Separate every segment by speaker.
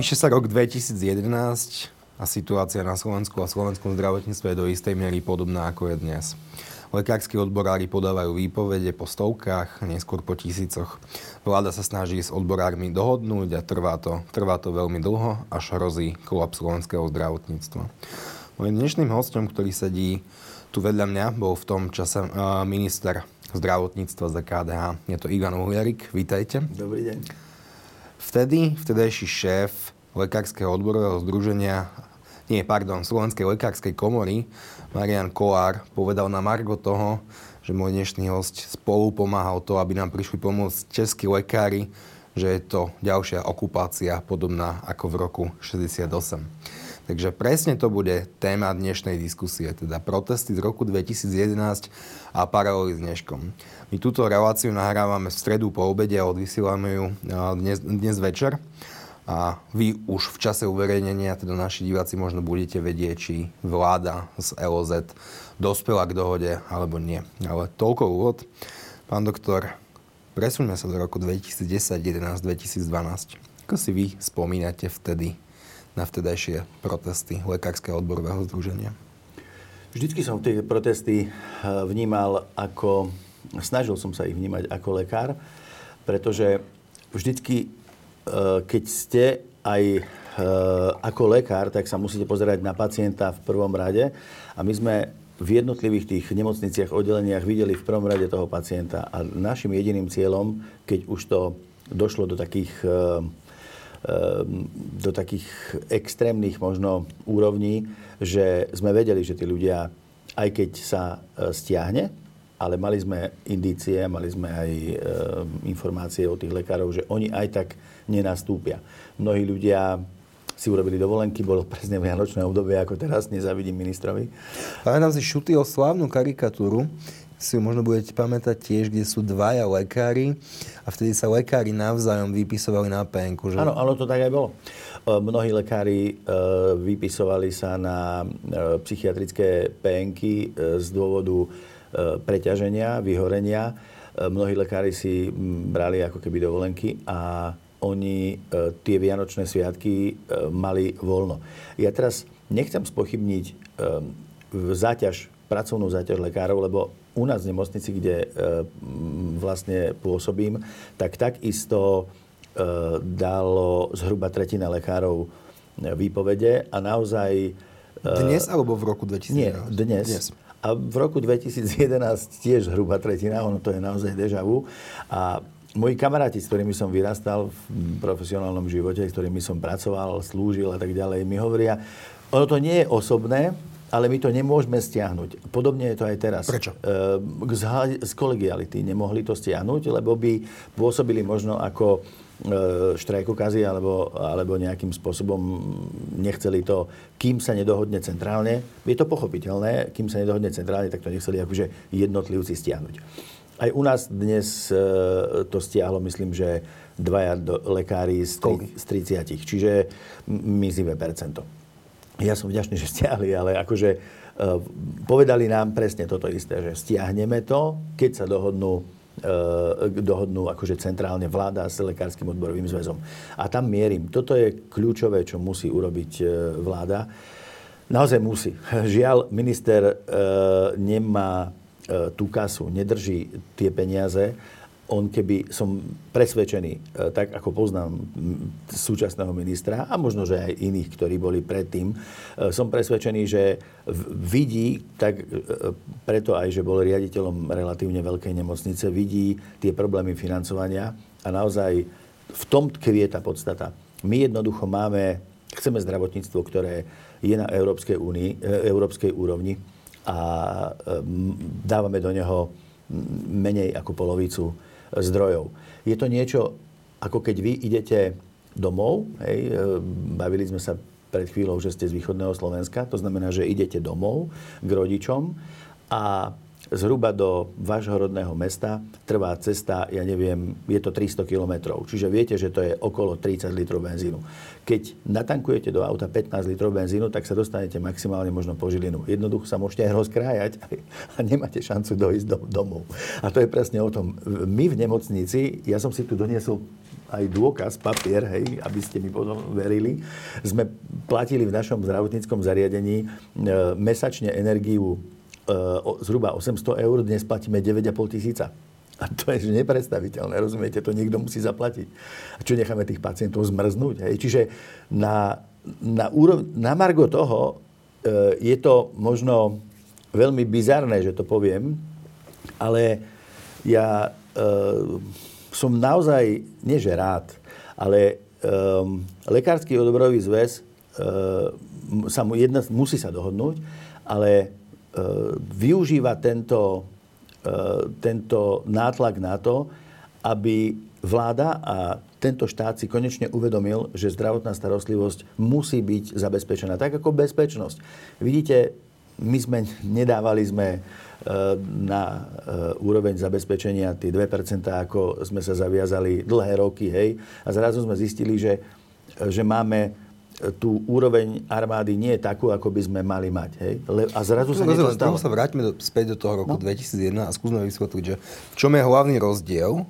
Speaker 1: Píše sa rok 2011 a situácia na Slovensku a slovenskom zdravotníctve je do istej miery podobná ako je dnes. Lekársky odborári podávajú výpovede po stovkách, neskôr po tisícoch. Vláda sa snaží s odborármi dohodnúť a trvá to, trvá to veľmi dlho, až hrozí kolaps slovenského zdravotníctva. Mojím dnešným hostom, ktorý sedí tu vedľa mňa, bol v tom čase uh, minister zdravotníctva za KDH. Je to Ivan Uhliarik. Vítajte.
Speaker 2: Dobrý deň.
Speaker 1: Vtedy, vtedajší šéf Lekárskeho odborového združenia, nie, pardon, Slovenskej lekárskej komory, Marian Kolár povedal na Margo toho, že môj dnešný host spolu pomáhal to, aby nám prišli pomôcť českí lekári, že je to ďalšia okupácia podobná ako v roku 68. Takže presne to bude téma dnešnej diskusie, teda protesty z roku 2011 a paralely s dneškom. My túto reláciu nahrávame v stredu po obede a odvysielame ju dnes, dnes večer. A vy už v čase uverejnenia, teda naši diváci možno budete vedieť, či vláda z LOZ dospela k dohode alebo nie. Ale toľko úvod. Pán doktor, presuňme sa do roku 2010, 11, 2012. Ako si vy spomínate vtedy na vtedajšie protesty Lekárskeho odborového združenia?
Speaker 2: Vždycky som tie protesty eh, vnímal ako, snažil som sa ich vnímať ako lekár, pretože vždycky Eh, keď ste aj eh, ako lekár, tak sa musíte pozerať na pacienta v prvom rade. A my sme v jednotlivých tých nemocniciach, oddeleniach videli v prvom rade toho pacienta. A našim jediným cieľom, keď už to došlo do takých, do takých extrémnych možno úrovní, že sme vedeli, že tí ľudia, aj keď sa stiahne, ale mali sme indície, mali sme aj informácie od tých lekárov, že oni aj tak nenastúpia. Mnohí ľudia si urobili dovolenky, bolo presne vianočné obdobie ako teraz, nezavidím ministrovi.
Speaker 1: Pamätám si o slávnu karikatúru, si ju možno budete pamätať tiež, kde sú dvaja lekári a vtedy sa lekári navzájom vypisovali na.
Speaker 2: Že... Áno, áno, to tak aj bolo. E, mnohí lekári e, vypisovali sa na e, psychiatrické penky z dôvodu preťaženia, vyhorenia. Mnohí lekári si brali ako keby dovolenky a oni tie Vianočné sviatky mali voľno. Ja teraz nechcem spochybniť záťaž, pracovnú záťaž lekárov, lebo u nás v nemocnici, kde vlastne pôsobím, tak takisto dalo zhruba tretina lekárov výpovede a naozaj...
Speaker 1: Dnes alebo v roku 2011?
Speaker 2: Nie, dnes. dnes. A v roku 2011 tiež zhruba tretina, ono to je naozaj deja vu. A moji kamaráti, s ktorými som vyrastal v profesionálnom živote, s ktorými som pracoval, slúžil a tak ďalej, mi hovoria, ono to nie je osobné, ale my to nemôžeme stiahnuť. Podobne je to aj teraz.
Speaker 1: Prečo?
Speaker 2: Z, z kolegiality nemohli to stiahnuť, lebo by pôsobili možno ako e, štrajkokazy alebo, alebo nejakým spôsobom nechceli to, kým sa nedohodne centrálne. Je to pochopiteľné, kým sa nedohodne centrálne, tak to nechceli akože jednotlivci stiahnuť. Aj u nás dnes e, to stiahlo, myslím, že dvaja do, lekári z, z 30. Čiže mizivé percento. Ja som vďačný, že stiahli, ale akože e, povedali nám presne toto isté, že stiahneme to, keď sa dohodnú e, dohodnú akože centrálne vláda s Lekárskym odborovým zväzom. A tam mierim. Toto je kľúčové, čo musí urobiť vláda. Naozaj musí. Žiaľ, minister e, nemá E, tú kasu, nedrží tie peniaze, on keby, som presvedčený, e, tak ako poznám súčasného ministra a možno, že aj iných, ktorí boli predtým, e, som presvedčený, že vidí, tak preto aj, že bol riaditeľom relatívne veľkej nemocnice, vidí tie problémy financovania a naozaj v tom tkvie tá podstata. My jednoducho máme, chceme zdravotníctvo, ktoré je na Európskej, únii, európskej úrovni, a dávame do neho menej ako polovicu zdrojov. Je to niečo, ako keď vy idete domov, hej, e, bavili sme sa pred chvíľou, že ste z východného Slovenska, to znamená, že idete domov k rodičom a zhruba do vášho rodného mesta trvá cesta, ja neviem, je to 300 km. Čiže viete, že to je okolo 30 litrov benzínu. Keď natankujete do auta 15 litrov benzínu, tak sa dostanete maximálne možno po žilinu. Jednoducho sa môžete aj rozkrájať a nemáte šancu dojsť do, domov. A to je presne o tom. My v nemocnici, ja som si tu doniesol aj dôkaz, papier, hej, aby ste mi potom verili, sme platili v našom zdravotníckom zariadení e, mesačne energiu zhruba 800 eur, dnes platíme 9,5 tisíca. A to je nepredstaviteľné, rozumiete? To niekto musí zaplatiť. A čo necháme tých pacientov zmrznúť? Hej? Čiže na, na, úrov, na margo toho e, je to možno veľmi bizarné, že to poviem, ale ja e, som naozaj, nie že rád, ale e, Lekársky odborový zväz e, sa mu jedna, musí sa dohodnúť, ale e, využíva tento E, tento nátlak na to, aby vláda a tento štát si konečne uvedomil, že zdravotná starostlivosť musí byť zabezpečená. Tak ako bezpečnosť. Vidíte, my sme nedávali sme e, na e, úroveň zabezpečenia tie 2%, ako sme sa zaviazali dlhé roky, hej. A zrazu sme zistili, že, že máme tú úroveň armády nie je takú, ako by sme mali mať. Hej? Le, a zrazu sa niečo stalo.
Speaker 1: sa vráťme do, späť do toho roku no. 2001 a skúsme vysvetliť, že v čom je hlavný rozdiel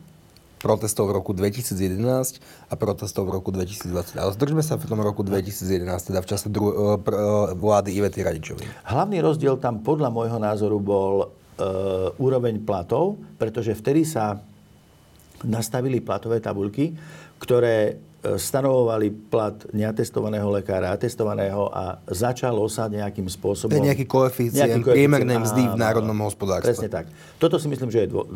Speaker 1: protestov v roku 2011 a protestov v roku 2020. Ale zdržme sa v tom roku 2011, teda v čase dru- uh, pr- uh, vlády Ivety Radičovej.
Speaker 2: Hlavný rozdiel tam podľa môjho názoru bol uh, úroveň platov, pretože vtedy sa nastavili platové tabulky, ktoré E, stanovovali plat neatestovaného lekára, atestovaného a začalo sa nejakým spôsobom...
Speaker 1: Je nejaký koeficient, nejaký koeficient priemernej mzdy v národnom hospodárstve.
Speaker 2: Presne tak. Toto si myslím, že je dvo-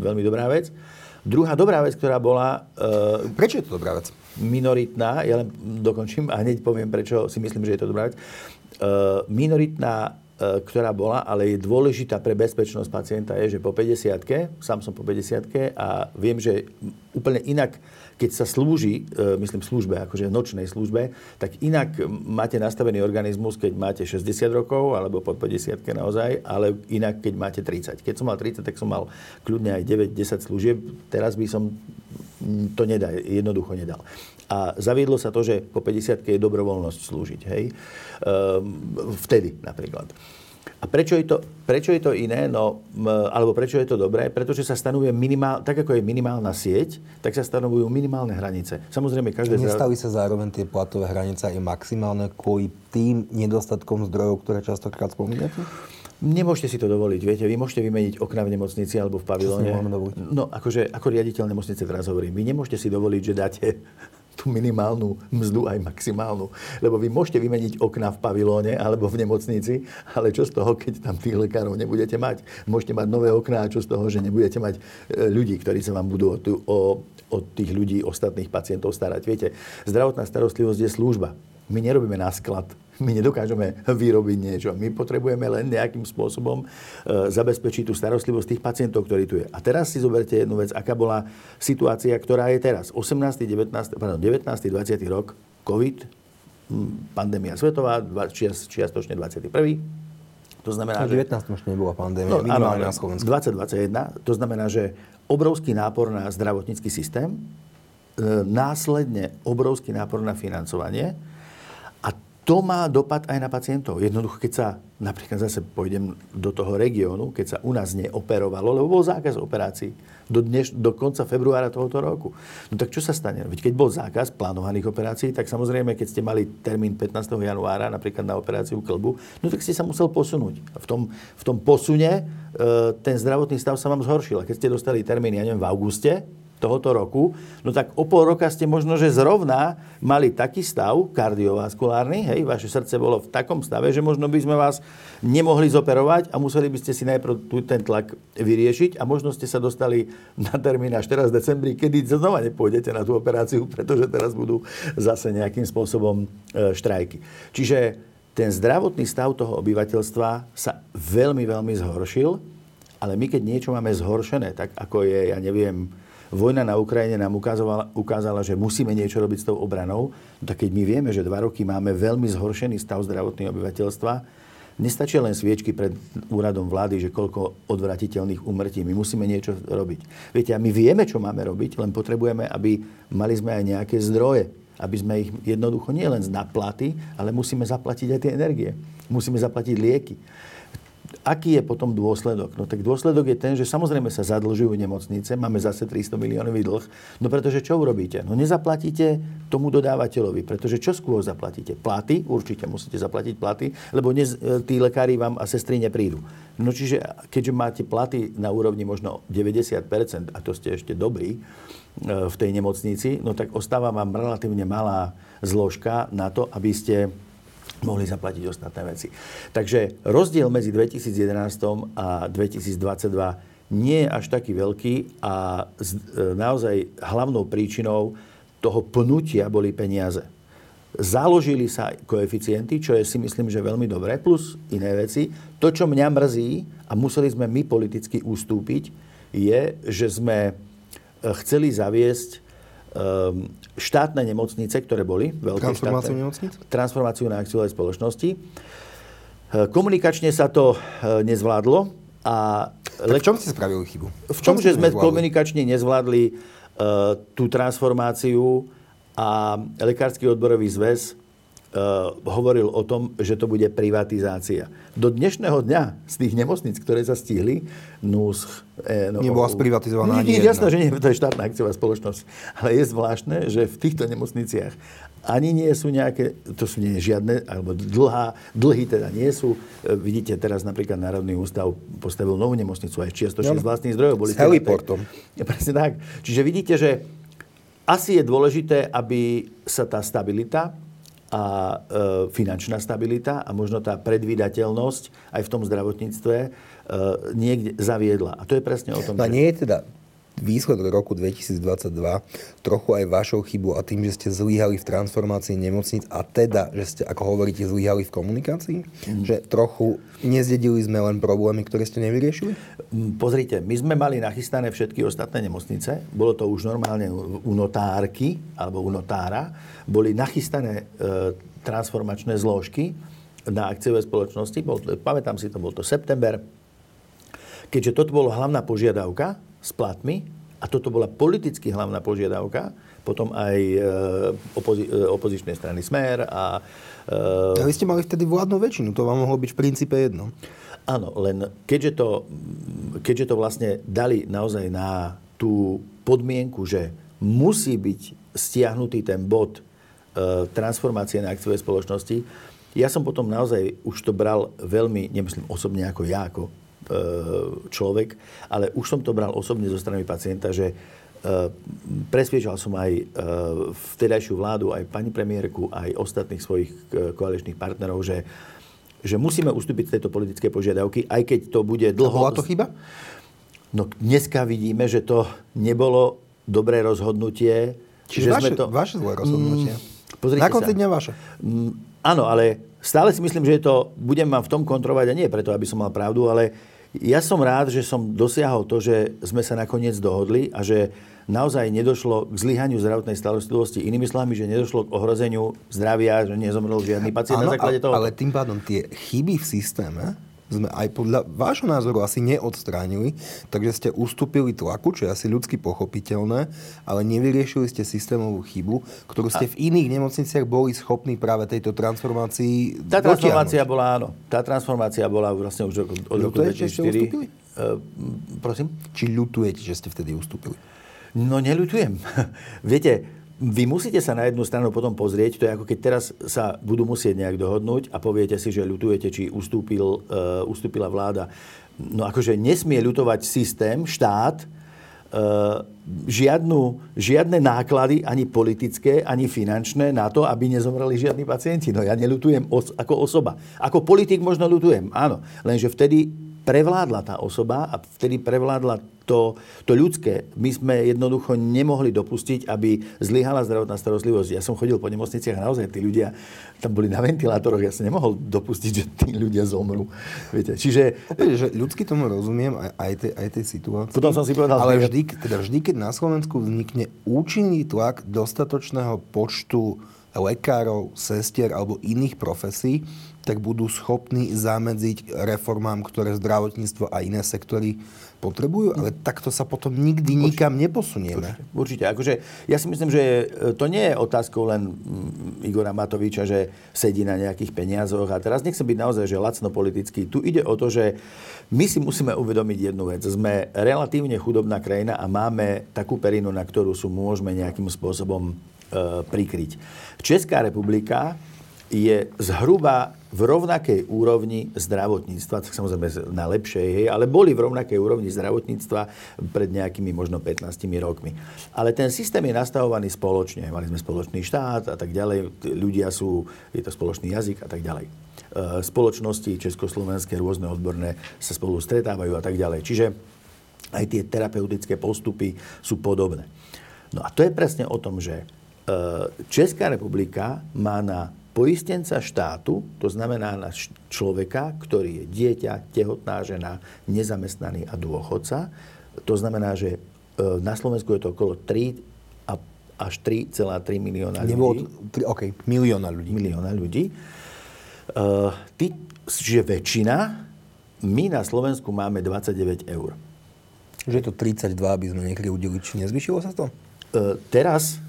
Speaker 2: veľmi dobrá vec. Druhá dobrá vec, ktorá bola...
Speaker 1: Uh, prečo je to dobrá vec?
Speaker 2: Minoritná, ja len dokončím a hneď poviem, prečo si myslím, že je to dobrá vec. Uh, minoritná ktorá bola, ale je dôležitá pre bezpečnosť pacienta, je, že po 50 sám som po 50 a viem, že úplne inak keď sa slúži, e, myslím službe, akože nočnej službe, tak inak máte nastavený organizmus, keď máte 60 rokov, alebo po 50 naozaj, ale inak, keď máte 30. Keď som mal 30, tak som mal kľudne aj 9-10 služieb. Teraz by som to nedal, jednoducho nedal. A zaviedlo sa to, že po 50 je dobrovoľnosť slúžiť. Hej? Ehm, vtedy napríklad. A prečo je to, prečo je to iné, no, alebo prečo je to dobré? Pretože sa stanovuje minimál, tak ako je minimálna sieť, tak sa stanovujú minimálne hranice. Samozrejme, každé...
Speaker 1: Nestaví sa zároveň tie platové hranice aj maximálne kvôli tým nedostatkom zdrojov, ktoré častokrát spomínate?
Speaker 2: Nemôžete si to dovoliť, viete, vy môžete vymeniť okna v nemocnici alebo v pavilóne. No, akože, ako riaditeľ nemocnice teraz hovorím, vy nemôžete si dovoliť, že dáte tú minimálnu mzdu aj maximálnu. Lebo vy môžete vymeniť okna v pavilóne alebo v nemocnici, ale čo z toho, keď tam tých lekárov nebudete mať? Môžete mať nové okná a čo z toho, že nebudete mať e, ľudí, ktorí sa vám budú o, o, o tých ľudí, ostatných pacientov starať. Viete, zdravotná starostlivosť je služba. My nerobíme na sklad. My nedokážeme vyrobiť niečo. My potrebujeme len nejakým spôsobom e, zabezpečiť tú starostlivosť tých pacientov, ktorí tu je. A teraz si zoberte jednu vec, aká bola situácia, ktorá je teraz. 18., 19., pardon, 19., 20. rok, COVID, pandémia svetová, čias, čiastočne 21.
Speaker 1: To znamená, no, 19 že... už nebola pandémia, no, minimálne na Slovensku.
Speaker 2: 2021, to znamená, že obrovský nápor na zdravotnícky systém, e, následne obrovský nápor na financovanie, to má dopad aj na pacientov. Jednoducho, keď sa, napríklad zase pôjdem do toho regiónu, keď sa u nás neoperovalo, lebo bol zákaz operácií do, dneš, do konca februára tohoto roku. No tak čo sa stane? Veď keď bol zákaz plánovaných operácií, tak samozrejme, keď ste mali termín 15. januára napríklad na operáciu klbu, no tak ste sa musel posunúť. V tom, v tom posune e, ten zdravotný stav sa vám zhoršil. A keď ste dostali termín, ja neviem, v auguste, tohoto roku, no tak o pol roka ste možno, že zrovna mali taký stav kardiovaskulárny, hej, vaše srdce bolo v takom stave, že možno by sme vás nemohli zoperovať a museli by ste si najprv ten tlak vyriešiť a možno ste sa dostali na termín až teraz v decembri, kedy znova nepôjdete na tú operáciu, pretože teraz budú zase nejakým spôsobom e, štrajky. Čiže ten zdravotný stav toho obyvateľstva sa veľmi, veľmi zhoršil, ale my keď niečo máme zhoršené, tak ako je, ja neviem, Vojna na Ukrajine nám ukázala, ukázala, že musíme niečo robiť s tou obranou. No tak keď my vieme, že dva roky máme veľmi zhoršený stav zdravotného obyvateľstva, nestačia len sviečky pred úradom vlády, že koľko odvratiteľných úmrtí. My musíme niečo robiť. Viete, a my vieme, čo máme robiť, len potrebujeme, aby mali sme aj nejaké zdroje. Aby sme ich jednoducho nie len na platy, ale musíme zaplatiť aj tie energie. Musíme zaplatiť lieky. Aký je potom dôsledok? No tak dôsledok je ten, že samozrejme sa zadlžujú nemocnice, máme zase 300 miliónový dlh, no pretože čo urobíte? No nezaplatíte tomu dodávateľovi, pretože čo skôr zaplatíte? Platy? Určite musíte zaplatiť platy, lebo dnes e, tí lekári vám a sestry neprídu. No čiže, keďže máte platy na úrovni možno 90%, a to ste ešte dobrí, e, v tej nemocnici, no tak ostáva vám relatívne malá zložka na to, aby ste mohli zaplatiť ostatné veci. Takže rozdiel medzi 2011 a 2022 nie je až taký veľký a e, naozaj hlavnou príčinou toho pnutia boli peniaze. Založili sa koeficienty, čo je si myslím, že veľmi dobré, plus iné veci. To, čo mňa mrzí, a museli sme my politicky ustúpiť, je, že sme e, chceli zaviesť um, štátne nemocnice, ktoré boli.
Speaker 1: Veľké transformáciu štátne, nemocnic?
Speaker 2: Transformáciu na akciovej spoločnosti. E, komunikačne sa to e, nezvládlo. A
Speaker 1: tak v čom ste spravili chybu?
Speaker 2: V, v čom, že sme nezvládli? komunikačne nezvládli uh, tú transformáciu a Lekársky odborový zväz hovoril o tom, že to bude privatizácia. Do dnešného dňa z tých nemocnic, ktoré sa stihli, NUS...
Speaker 1: Eh, no, Nebola sprivatizovaná ani
Speaker 2: jedna. Jasné, že nie, to je štátna akciová spoločnosť. Ale je zvláštne, že v týchto nemocniciach ani nie sú nejaké, to sú nie žiadne, alebo dlhá, dlhy teda nie sú. E, vidíte, teraz napríklad Národný ústav postavil novú nemocnicu aj čiastočne no, z vlastných zdrojov.
Speaker 1: Boli s heliportom.
Speaker 2: Presne tak. Čiže vidíte, že asi je dôležité, aby sa tá stabilita a e, finančná stabilita a možno tá predvídateľnosť aj v tom zdravotníctve e, niekde zaviedla. A to je presne o tom.
Speaker 1: No že... nie je teda výsledok roku 2022 trochu aj vašou chybou a tým, že ste zlyhali v transformácii nemocnic a teda, že ste, ako hovoríte, zlyhali v komunikácii? Mm. Že trochu nezdedili sme len problémy, ktoré ste nevyriešili?
Speaker 2: Mm, pozrite, my sme mali nachystané všetky ostatné nemocnice. Bolo to už normálne u notárky alebo u notára. Boli nachystané e, transformačné zložky na akciové spoločnosti. Bol, pamätám si to, bol to september. Keďže toto bolo hlavná požiadavka, s platmi a toto bola politicky hlavná požiadavka, potom aj e, opozi- e, opozičnej strany Smer a...
Speaker 1: E, a vy ste mali vtedy vládnu väčšinu, to vám mohlo byť v princípe jedno.
Speaker 2: Áno, len keďže to, keďže to vlastne dali naozaj na tú podmienku, že musí byť stiahnutý ten bod e, transformácie na akciovej spoločnosti, ja som potom naozaj už to bral veľmi, nemyslím osobne ako ja, ako človek, ale už som to bral osobne zo strany pacienta, že e, presviečal som aj e, vtedajšiu vládu, aj pani premiérku, aj ostatných svojich koaličných partnerov, že, že musíme ustúpiť z tejto politickej požiadavky, aj keď to bude dlho...
Speaker 1: Bola to chyba?
Speaker 2: No dneska vidíme, že to nebolo dobré rozhodnutie.
Speaker 1: Čiže vaše, to... vaše zlé rozhodnutie. Mm, Na konci dňa vaše.
Speaker 2: Mm, áno, ale stále si myslím, že to, budem vám v tom kontrolovať a nie preto, aby som mal pravdu, ale ja som rád, že som dosiahol to, že sme sa nakoniec dohodli a že naozaj nedošlo k zlyhaniu zdravotnej starostlivosti. Inými slovami, že nedošlo k ohrozeniu zdravia, že nezomrel žiadny pacient
Speaker 1: ano,
Speaker 2: na základe toho.
Speaker 1: Ale tým pádom tie chyby v systéme sme aj podľa vášho názoru asi neodstránili, takže ste ustúpili tlaku, čo je asi ľudsky pochopiteľné, ale nevyriešili ste systémovú chybu, ktorú ste v iných nemocniciach boli schopní práve tejto transformácii
Speaker 2: Tá transformácia dotiahnuť. bola, áno. Tá transformácia bola vlastne už od roku 2004.
Speaker 1: Uh, prosím? Či ľutujete, že ste vtedy ustúpili?
Speaker 2: No, neľutujem. Viete, vy musíte sa na jednu stranu potom pozrieť, to je ako keď teraz sa budú musieť nejak dohodnúť a poviete si, že ľutujete, či ustúpil, uh, ustúpila vláda. No akože nesmie ľutovať systém, štát, uh, žiadnu, žiadne náklady, ani politické, ani finančné na to, aby nezomreli žiadni pacienti. No ja neľutujem os- ako osoba. Ako politik možno ľutujem, áno. Lenže vtedy prevládla tá osoba a vtedy prevládla to, to ľudské. My sme jednoducho nemohli dopustiť, aby zlyhala zdravotná starostlivosť. Ja som chodil po nemocniciach a naozaj tí ľudia tam boli na ventilátoroch. Ja som nemohol dopustiť, že tí ľudia zomrú. Viete, čiže...
Speaker 1: Opäť, že ľudsky tomu rozumiem aj, aj, tej, aj tej situácii.
Speaker 2: Potom som si povedal...
Speaker 1: Ale vždy, teda vždy, keď na Slovensku vznikne účinný tlak dostatočného počtu lekárov, sestier alebo iných profesí, tak budú schopní zamedziť reformám, ktoré zdravotníctvo a iné sektory potrebujú, ale takto sa potom nikdy nikam neposunieme.
Speaker 2: Určite. Určite. Akože, ja si myslím, že to nie je otázkou len mm, Igora Matoviča, že sedí na nejakých peniazoch a teraz nechcem byť naozaj že lacno politický. Tu ide o to, že my si musíme uvedomiť jednu vec. Sme relatívne chudobná krajina a máme takú perinu, na ktorú sú môžeme nejakým spôsobom e, prikryť. Česká republika je zhruba v rovnakej úrovni zdravotníctva, tak samozrejme na lepšej, hej, ale boli v rovnakej úrovni zdravotníctva pred nejakými možno 15 rokmi. Ale ten systém je nastavovaný spoločne. Mali sme spoločný štát a tak ďalej, ľudia sú, je to spoločný jazyk a tak ďalej. E, spoločnosti československé rôzne odborné sa spolu stretávajú a tak ďalej. Čiže aj tie terapeutické postupy sú podobné. No a to je presne o tom, že e, Česká republika má na poistenca štátu, to znamená na človeka, ktorý je dieťa, tehotná žena, nezamestnaný a dôchodca. To znamená, že e, na Slovensku je to okolo 3 až 3,3 milióna ľudí. Nebolo,
Speaker 1: OK, milióna ľudí.
Speaker 2: Milióna ľudí. Uh, ty, že väčšina, my na Slovensku máme 29 eur.
Speaker 1: Že je to 32, aby sme niekedy udeli, či nezvyšilo sa to?
Speaker 2: Uh, teraz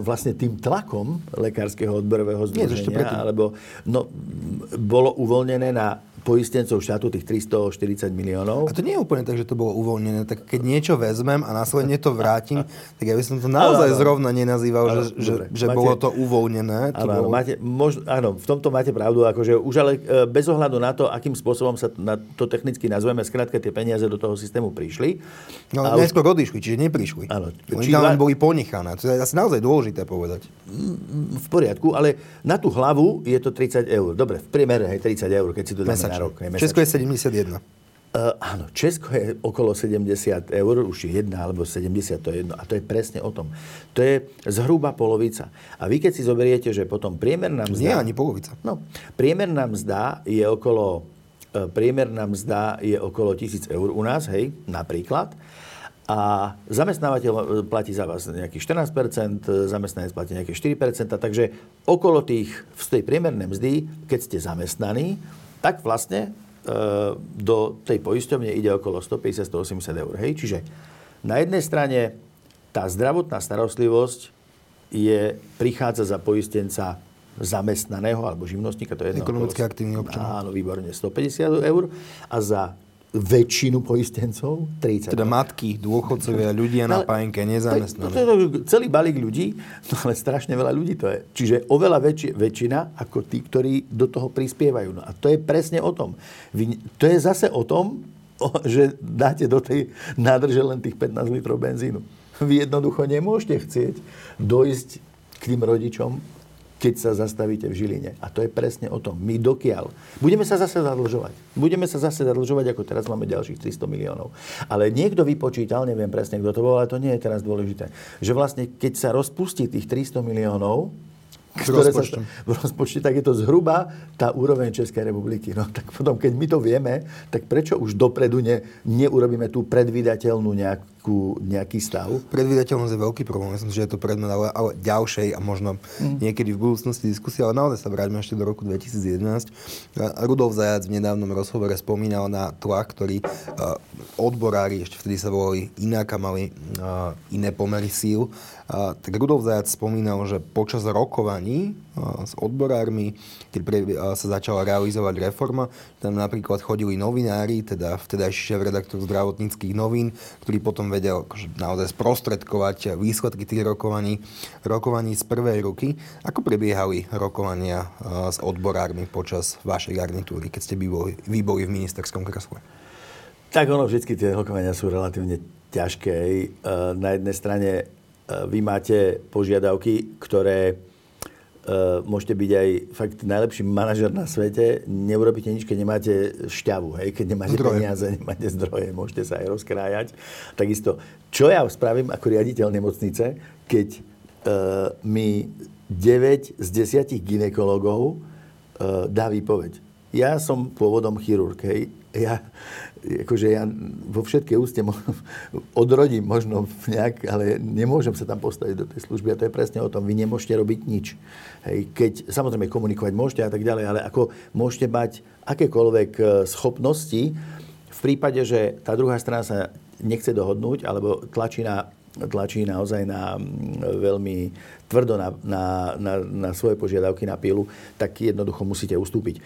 Speaker 2: vlastne tým tlakom lekárskeho odborového združenia, alebo no, bolo uvoľnené na poistencov štátu tých 340 miliónov.
Speaker 1: A to nie je úplne tak, že to bolo uvoľnené. Tak keď niečo vezmem a následne to vrátim, tak ja by som to naozaj áno, zrovna nenazýval, áno, že, že, že máte, bolo to uvoľnené.
Speaker 2: To áno, bolo... máte, mož, áno, v tomto máte pravdu, akože už ale e, bez ohľadu na to, akým spôsobom sa na to technicky nazveme, skrátka tie peniaze do toho systému prišli.
Speaker 1: No, ale neskôr odišli, čiže neprišli. Áno. Tam len boli ponechané. To je asi naozaj dôležité povedať.
Speaker 2: V poriadku, ale na tú hlavu je to 30 eur. Dobre, v priemere je 30 eur, keď si to dáme na rok.
Speaker 1: Česko je 71.
Speaker 2: Uh, áno, Česko je okolo 70 eur, už je jedna alebo 70, to je jedno. A to je presne o tom. To je zhruba polovica. A vy keď si zoberiete, že potom priemerná mzda...
Speaker 1: Nie, ani polovica.
Speaker 2: No, priemerná mzda je okolo, uh, priemerná mzda je okolo 1000 eur u nás, hej, napríklad. A zamestnávateľ e, platí za vás nejakých 14%, zamestnanec platí nejaké 4%, takže okolo tých, z tej priemernej mzdy, keď ste zamestnaní, tak vlastne e, do tej poisťovne ide okolo 150-180 eur. Hej? Čiže na jednej strane tá zdravotná starostlivosť je, prichádza za poistenca zamestnaného alebo živnostníka, to je
Speaker 1: jedno. Ekonomicky aktívny občan.
Speaker 2: Áno, výborne, 150 eur. A za väčšinu poistencov, 30.
Speaker 1: Teda matky, dôchodcovia, ľudia na pájenke, nezamestnaní.
Speaker 2: To, to, to, celý balík ľudí, no ale strašne veľa ľudí to je. Čiže oveľa väčši, väčšina ako tí, ktorí do toho prispievajú. No a to je presne o tom. Vy, to je zase o tom, že dáte do tej nádrže len tých 15 litrov benzínu. Vy jednoducho nemôžete chcieť dojsť k tým rodičom keď sa zastavíte v Žiline. A to je presne o tom. My dokiaľ. Budeme sa zase zadlžovať. Budeme sa zase zadlžovať, ako teraz máme ďalších 300 miliónov. Ale niekto vypočítal, neviem presne, kto to bol, ale to nie je teraz dôležité, že vlastne keď sa rozpustí tých 300 miliónov, ktoré sa, v rozpočte, tak je to zhruba tá úroveň Českej republiky. No tak potom, keď my to vieme, tak prečo už dopredu ne, neurobíme tú predvydateľnú nejakú nejakú, nejaký stav?
Speaker 1: Predvídateľnosť je veľký problém. Myslím, že je to predmet ale, ale ďalšej a možno mm. niekedy v budúcnosti diskusie, ale naozaj sa vráťme ešte do roku 2011. Rudolf Zajac v nedávnom rozhovore spomínal na tlak, ktorý uh, odborári, ešte vtedy sa volali inak a mali uh, iné pomery síl, uh, tak Rudolf Zajac spomínal, že počas rokovaní s odborármi, keď pre, sa začala realizovať reforma, tam napríklad chodili novinári, teda vtedajší šéf-redaktor zdravotníckých novín, ktorí potom vedel akože naozaj sprostredkovať výsledky tých rokovaní, rokovaní z prvej ruky. Ako prebiehali rokovania uh, s odborármi počas vašej garnitúry, keď ste vy boli, vy boli v ministerskom kresle?
Speaker 2: Tak ono, vždy tie rokovania sú relatívne ťažké. Uh, na jednej strane uh, vy máte požiadavky, ktoré môžete byť aj fakt najlepší manažer na svete, neurobíte nič, keď nemáte šťavu, hej? keď nemáte zdroje. peniaze, nemáte zdroje, môžete sa aj rozkrájať. Takisto, čo ja spravím ako riaditeľ nemocnice, keď uh, mi 9 z 10 ginekologov uh, dá výpoveď. Ja som pôvodom chirurg, hej? Ja, akože ja vo všetkej úste odrodím možno nejak, ale nemôžem sa tam postaviť do tej služby a to je presne o tom, vy nemôžete robiť nič. Hej, keď samozrejme komunikovať môžete a tak ďalej, ale ako môžete mať akékoľvek e, schopnosti v prípade, že tá druhá strana sa nechce dohodnúť alebo tlačí na tlačí naozaj na veľmi tvrdo na, na, na, na svoje požiadavky na pilu, tak jednoducho musíte ustúpiť.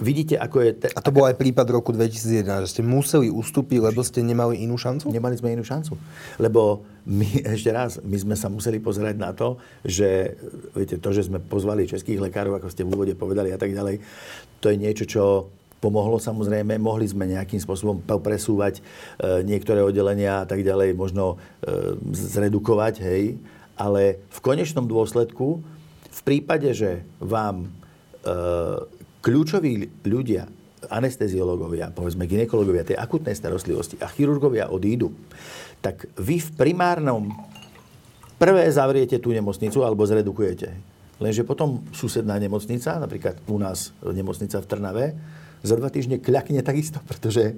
Speaker 2: Vidíte, ako je... Te...
Speaker 1: A to bol aj prípad roku 2011, že ste museli ustúpiť, lebo ste nemali inú šancu?
Speaker 2: Nemali sme inú šancu. Lebo my, ešte raz, my sme sa museli pozerať na to, že viete, to, že sme pozvali českých lekárov, ako ste v úvode povedali a tak ďalej, to je niečo, čo pomohlo samozrejme. Mohli sme nejakým spôsobom presúvať e, niektoré oddelenia a tak ďalej, možno e, zredukovať, hej. Ale v konečnom dôsledku, v prípade, že vám e, kľúčoví ľudia, anesteziológovia, povedzme ginekologovia tej akutnej starostlivosti a chirurgovia odídu, tak vy v primárnom prvé zavriete tú nemocnicu alebo zredukujete. Lenže potom susedná nemocnica, napríklad u nás nemocnica v Trnave, za dva týždne kľakne takisto, pretože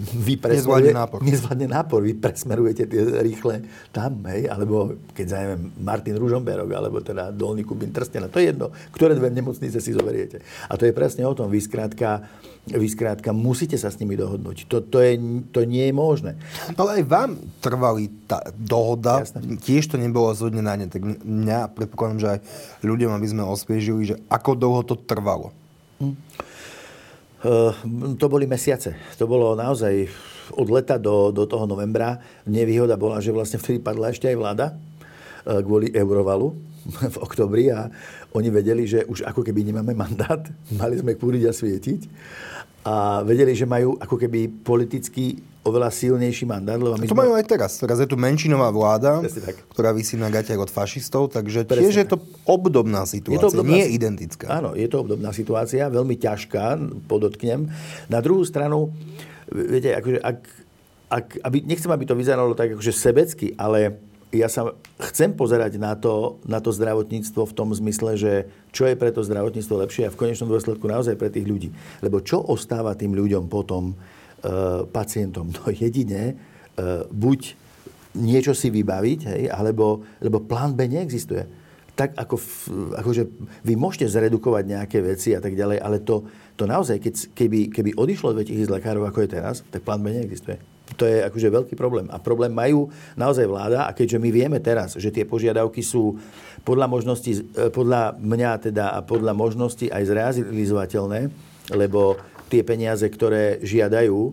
Speaker 1: vy nezvládne nápor.
Speaker 2: Nezvládne nápor. Vy presmerujete tie rýchle tam, hej, alebo keď zajmem Martin Ružomberok, alebo teda Dolný Kubín Trstena, to je jedno, ktoré dve nemocnice si zoberiete. A to je presne o tom. Vy skrátka, vy skrátka musíte sa s nimi dohodnúť. To, to, je, to nie je možné.
Speaker 1: Ale aj vám trvali tá dohoda, Jasne. tiež to nebolo zhodne na ne. Tak mňa predpokladám, že aj ľuďom, aby sme osviežili, že ako dlho to trvalo. Hm.
Speaker 2: Eh, to boli mesiace. To bolo naozaj od leta do, do toho novembra. Nevýhoda bola, že vlastne vtedy padla ešte aj vláda eh, kvôli eurovalu v oktobri a oni vedeli, že už ako keby nemáme mandát, mali sme kúriť a svietiť a vedeli, že majú ako keby politicky oveľa silnejší mandát. Lebo
Speaker 1: my to sme... majú aj teraz. Teraz je tu menšinová vláda, ktorá vysí na gatiach od fašistov, takže Presne tiež je to obdobná situácia, je to obdobná, nie identická.
Speaker 2: Áno, je to obdobná situácia, veľmi ťažká, podotknem. Na druhú stranu, viete, akože ak, ak, aby, nechcem, aby to vyzeralo tak akože sebecky, ale ja sa chcem pozerať na to, na to zdravotníctvo v tom zmysle, že čo je pre to zdravotníctvo lepšie a v konečnom dôsledku naozaj pre tých ľudí. Lebo čo ostáva tým ľuďom potom, e, pacientom? No jedine, e, buď niečo si vybaviť, hej, alebo, lebo plán B neexistuje. Tak ako, akože vy môžete zredukovať nejaké veci a tak ďalej, ale to, to naozaj, keď, keby, keby odišlo 2000 lekárov, ako je teraz, tak plán B neexistuje. To je akože veľký problém. A problém majú naozaj vláda a keďže my vieme teraz, že tie požiadavky sú podľa možností, e, podľa mňa teda a podľa možností aj zrealizovateľné, lebo tie peniaze, ktoré žiadajú, e,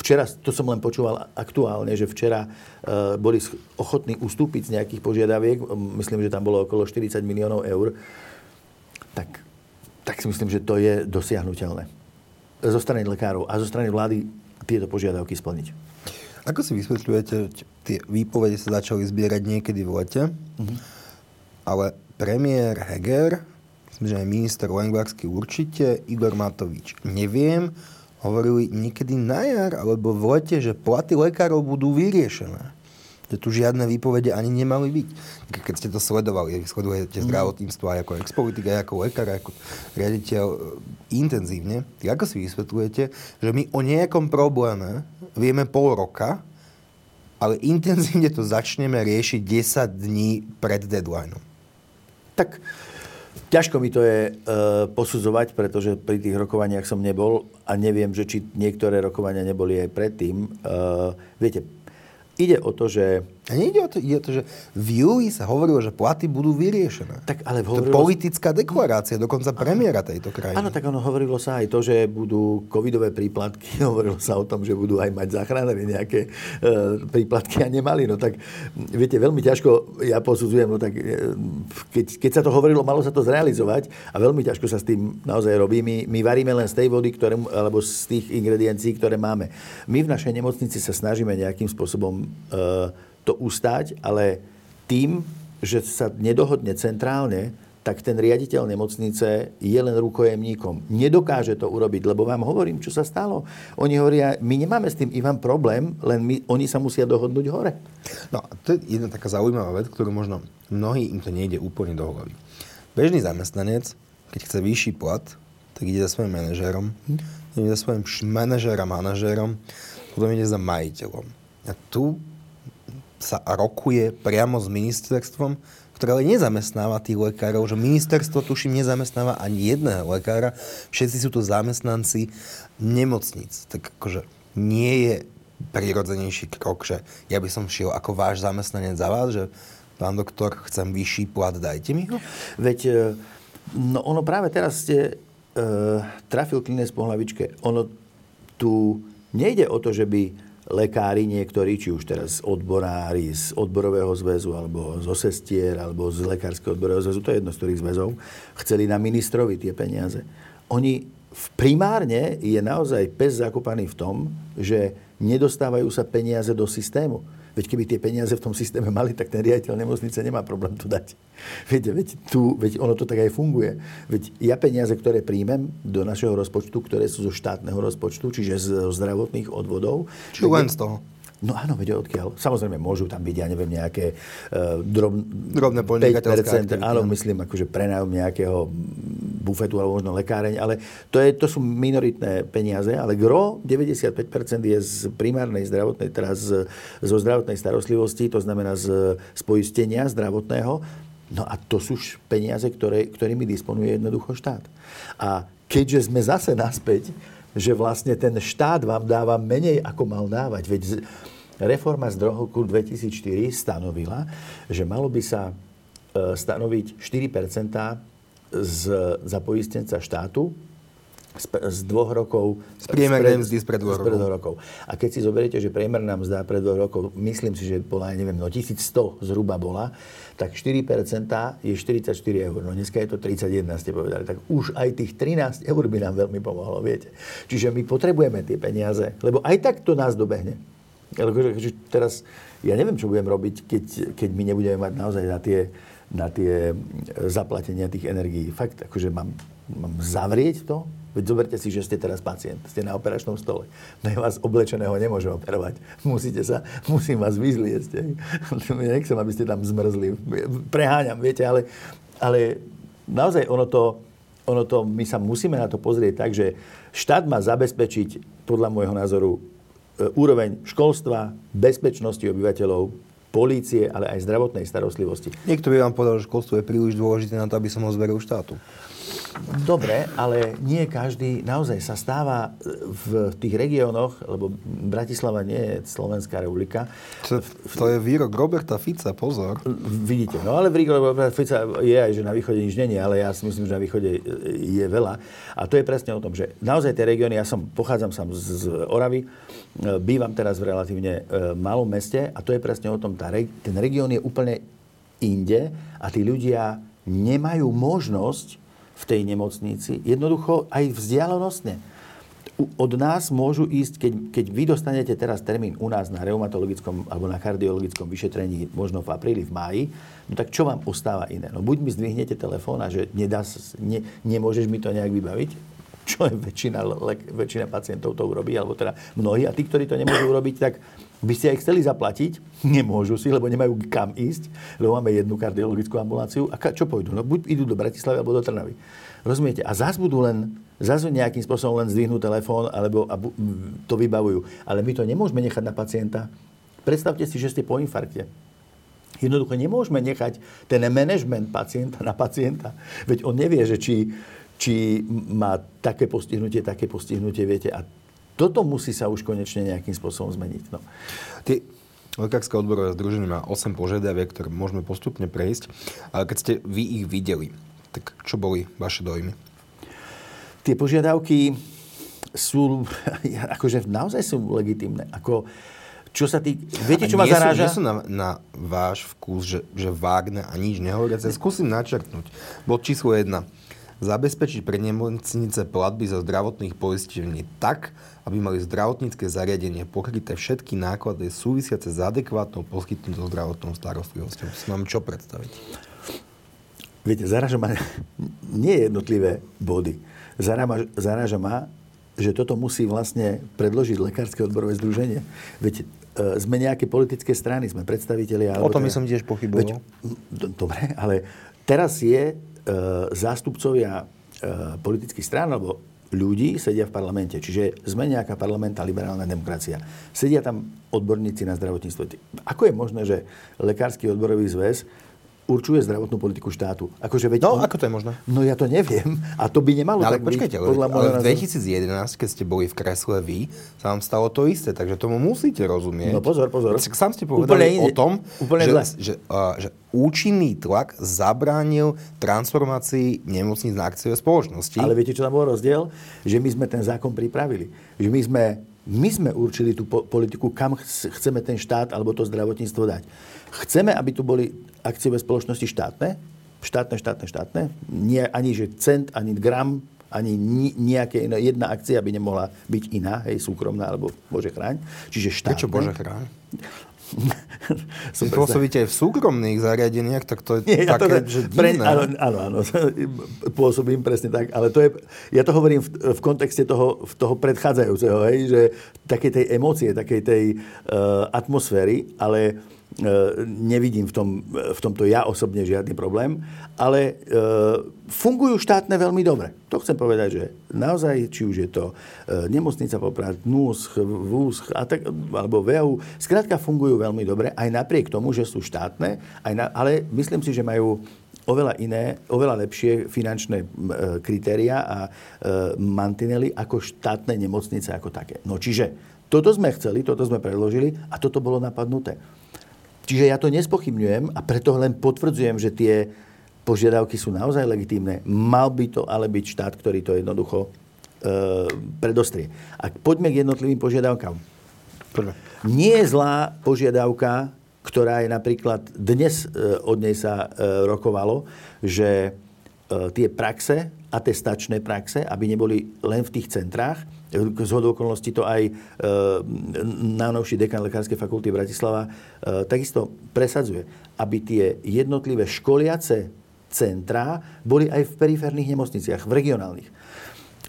Speaker 2: Včera, to som len počúval aktuálne, že včera e, boli ochotní ustúpiť z nejakých požiadaviek, myslím, že tam bolo okolo 40 miliónov eur, tak, tak si myslím, že to je dosiahnutelné. Zo strany lekárov a zo strany vlády tieto požiadavky splniť.
Speaker 1: Ako si vysvetľujete, tie výpovede sa začali zbierať niekedy v lete, mm-hmm. ale premiér Heger, myslím, že aj minister Lengvarsky určite, Igor Matovič, neviem, hovorili niekedy na jar alebo v lete, že platy lekárov budú vyriešené že tu žiadne výpovede ani nemali byť. Keď ste to sledovali, sledujete mm. zdravotníctvo aj ako ex-politik, aj ako lekár, ako riaditeľ e, intenzívne, tak ako si vysvetľujete, že my o nejakom probléme vieme pol roka, ale intenzívne to začneme riešiť 10 dní pred deadlineom.
Speaker 2: Tak ťažko mi to je e, posudzovať, pretože pri tých rokovaniach som nebol a neviem, že či niektoré rokovania neboli aj predtým. E, viete, Ide o to, že
Speaker 1: a nejde o to, ide o to, že v júli sa hovorilo, že platy budú vyriešené. Tak, ale hovorilo... To je politická deklarácia, dokonca premiéra tejto krajiny.
Speaker 2: Áno, tak ono hovorilo sa aj to, že budú covidové príplatky, hovorilo sa o tom, že budú aj mať záchranári nejaké e, príplatky a nemali. No tak, viete, veľmi ťažko ja posudzujem, no tak e, keď, keď sa to hovorilo, malo sa to zrealizovať a veľmi ťažko sa s tým naozaj robí. My, my varíme len z tej vody, ktoré, alebo z tých ingrediencií, ktoré máme. My v našej nemocnici sa snažíme nejakým spôsobom e, to ustať, ale tým, že sa nedohodne centrálne, tak ten riaditeľ nemocnice je len rukojemníkom. Nedokáže to urobiť, lebo vám hovorím, čo sa stalo. Oni hovoria, my nemáme s tým Ivan problém, len my, oni sa musia dohodnúť hore.
Speaker 1: No, to je jedna taká zaujímavá vec, ktorú možno mnohí im to nejde úplne do hlavy. Bežný zamestnanec, keď chce vyšší plat, tak ide za svojim manažérom, hm? ide za svojim manažérom, manažérom, potom ide za majiteľom. A tu sa rokuje priamo s ministerstvom, ktoré ale nezamestnáva tých lekárov, že ministerstvo tuším nezamestnáva ani jedného lekára, všetci sú to zamestnanci nemocnic. Tak akože nie je prirodzenejší krok, že ja by som šiel ako váš zamestnanec za vás, že pán doktor, chcem vyšší plat, dajte mi ho?
Speaker 2: Veď, e, no ono práve teraz ste uh, trafil klinec po hlavičke. Ono tu nejde o to, že by lekári niektorí, či už teraz odborári z odborového zväzu, alebo zo sestier, alebo z lekárskeho odborového zväzu, to je jedno z ktorých zväzov, chceli na ministrovi tie peniaze. Oni primárne je naozaj pes zakopaný v tom, že nedostávajú sa peniaze do systému. Veď keby tie peniaze v tom systéme mali, tak ten riaditeľ nemocnice nemá problém to dať. Viete, veď, tu, veď ono to tak aj funguje. Veď ja peniaze, ktoré príjmem do našeho rozpočtu, ktoré sú zo štátneho rozpočtu, čiže z zdravotných odvodov.
Speaker 1: Či len z toho?
Speaker 2: No áno, veď odkiaľ. Samozrejme, môžu tam byť, ja neviem, nejaké uh, drob,
Speaker 1: drobné 5%,
Speaker 2: áno, myslím, akože prenájom nejakého bufetu alebo možno lekáreň, ale to, je, to sú minoritné peniaze, ale gro, 95% je z primárnej zdravotnej, teraz z, zo zdravotnej starostlivosti, to znamená z, z poistenia zdravotného, no a to sú peniaze, ktoré, ktorými disponuje jednoducho štát. A keďže sme zase naspäť, že vlastne ten štát vám dáva menej, ako mal dávať, veď Reforma z roku 2004 stanovila, že malo by sa e, stanoviť 4% z, za poistenca štátu z, z dvoch rokov...
Speaker 1: Z priemernej mzdy spred dvoch
Speaker 2: rokov. rokov. A keď si zoberiete, že priemerná mzda pred dvoch rokov, myslím si, že bola, neviem, no 1100 zhruba bola, tak 4% je 44 eur. No dneska je to 31, ste povedali. Tak už aj tých 13 eur by nám veľmi pomohlo, viete. Čiže my potrebujeme tie peniaze, lebo aj tak to nás dobehne. Akože teraz, ja neviem, čo budem robiť, keď, keď my nebudeme mať naozaj na tie, na tie zaplatenia tých energií. Fakt, akože mám, mám zavrieť to? Veď zoberte si, že ste teraz pacient, ste na operačnom stole. No ja vás oblečeného nemôžem operovať. Musíte sa, musím vás vyzliecť. Nechcem, aby ste tam zmrzli. Preháňam, viete, ale, ale naozaj ono to, ono to, my sa musíme na to pozrieť tak, že štát má zabezpečiť, podľa môjho názoru, E, úroveň školstva, bezpečnosti obyvateľov, polície, ale aj zdravotnej starostlivosti.
Speaker 1: Niekto by vám povedal, že školstvo je príliš dôležité na to, aby som ho zveril štátu.
Speaker 2: Dobre, ale nie každý naozaj sa stáva v tých regiónoch, lebo Bratislava nie je Slovenská republika.
Speaker 1: To, to je výrok Roberta Fica, pozor.
Speaker 2: Vidíte, no ale výrok Roberta Fica je aj, že na východe nič není, ale ja si myslím, že na východe je veľa. A to je presne o tom, že naozaj tie regióny, ja som, pochádzam sám z, Oravy, bývam teraz v relatívne e, malom meste a to je presne o tom, tá, ten región je úplne inde a tí ľudia nemajú možnosť v tej nemocnici, jednoducho aj vzdialenostne. Od nás môžu ísť, keď, keď vy dostanete teraz termín u nás na reumatologickom alebo na kardiologickom vyšetrení, možno v apríli, v máji, no tak čo vám ostáva iné? No buď mi zdvihnete telefón a že nedá, ne, nemôžeš mi to nejak vybaviť, čo je väčšina, väčšina pacientov to urobí, alebo teda mnohí. A tí, ktorí to nemôžu urobiť, tak by ste aj chceli zaplatiť, nemôžu si, lebo nemajú kam ísť, lebo máme jednu kardiologickú ambuláciu. A čo pôjdu? No buď idú do Bratislavy alebo do Trnavy. Rozumiete? A zás budú len, zás nejakým spôsobom len zdvihnú telefón, alebo a to vybavujú. Ale my to nemôžeme nechať na pacienta. Predstavte si, že ste po infarkte. Jednoducho nemôžeme nechať ten management pacienta na pacienta. Veď on nevie, že či, či má také postihnutie, také postihnutie, viete. A toto musí sa už konečne nejakým spôsobom zmeniť. No.
Speaker 1: Ty, Lekárske odborové združenie má 8 požiadaviek, ktoré môžeme postupne prejsť. Ale keď ste vy ich videli, tak čo boli vaše dojmy?
Speaker 2: Tie požiadavky sú, akože naozaj sú legitimné. Ako, čo sa tý... Viete, čo ma zaráža?
Speaker 1: Nie sú na, na váš vkus, že, že vágne a nič nehovoriace. Skúsim načrtnúť. Bod číslo 1 zabezpečiť pre nemocnice platby za zdravotných poistení tak, aby mali zdravotnícke zariadenie pokryté všetky náklady súvisiace s adekvátnou poskytnutou zdravotnou starostlivosťou. Si mám čo predstaviť?
Speaker 2: Viete, zaráža ma nie jednotlivé body. Zaráža, zaráža ma, že toto musí vlastne predložiť Lekárske odborové združenie. Veď e, sme nejaké politické strany, sme predstavitelia...
Speaker 1: O tom teda, som tiež pochyboval.
Speaker 2: Dobre, ale teraz je E, zástupcovia e, politických strán alebo ľudí sedia v parlamente. Čiže sme nejaká parlamentá liberálna demokracia. Sedia tam odborníci na zdravotníctvo. Ako je možné, že Lekársky odborový zväz určuje zdravotnú politiku štátu.
Speaker 1: Akože veď no, on... ako to je možné?
Speaker 2: No ja to neviem. A to by nemalo no,
Speaker 1: ale tak počkajte, byť. Podľa ale v 2011, keď ste boli v kresle vy, sa vám stalo to isté, takže tomu musíte rozumieť.
Speaker 2: No pozor, pozor.
Speaker 1: Sám ste povedali o tom, úplne že, že, uh, že účinný tlak zabránil transformácii nemocníc na akciové spoločnosti.
Speaker 2: Ale viete, čo tam bol rozdiel? Že my sme ten zákon pripravili. Že my sme my sme určili tú politiku, kam chceme ten štát alebo to zdravotníctvo dať. Chceme, aby tu boli akciové spoločnosti štátne, štátne, štátne, štátne, nie ani že cent, ani gram, ani nejaké iné, jedna akcia by nemohla byť iná, hej, súkromná, alebo Bože chráň. Čiže štátne.
Speaker 1: Prečo Bože chráň? Som pôsobíte aj v súkromných zariadeniach, tak to je Nie, také, ja to, že pre,
Speaker 2: áno, áno, áno, pôsobím presne tak, ale to je, ja to hovorím v, v kontexte toho, toho predchádzajúceho, hej, že takej tej emócie, takej tej uh, atmosféry, ale nevidím v, tom, v tomto ja osobne žiadny problém, ale e, fungujú štátne veľmi dobre. To chcem povedať, že naozaj, či už je to e, nemocnica Poprad, NUSCH, VÚSCH, a tak, alebo VEU, skrátka fungujú veľmi dobre, aj napriek tomu, že sú štátne, aj na, ale myslím si, že majú oveľa iné, oveľa lepšie finančné e, kritéria a e, mantinely ako štátne nemocnice ako také. No čiže toto sme chceli, toto sme predložili a toto bolo napadnuté. Čiže ja to nespochybňujem a preto len potvrdzujem, že tie požiadavky sú naozaj legitímne. Mal by to ale byť štát, ktorý to jednoducho e, predostrie. A poďme k jednotlivým požiadavkám. Prvé. Nie je zlá požiadavka, ktorá je napríklad, dnes e, od nej sa e, rokovalo, že e, tie praxe, atestačné praxe, aby neboli len v tých centrách, z okolností to aj e, najnovší dekan Lekárskej fakulty Bratislava e, takisto presadzuje, aby tie jednotlivé školiace centrá boli aj v periférnych nemocniciach, v regionálnych.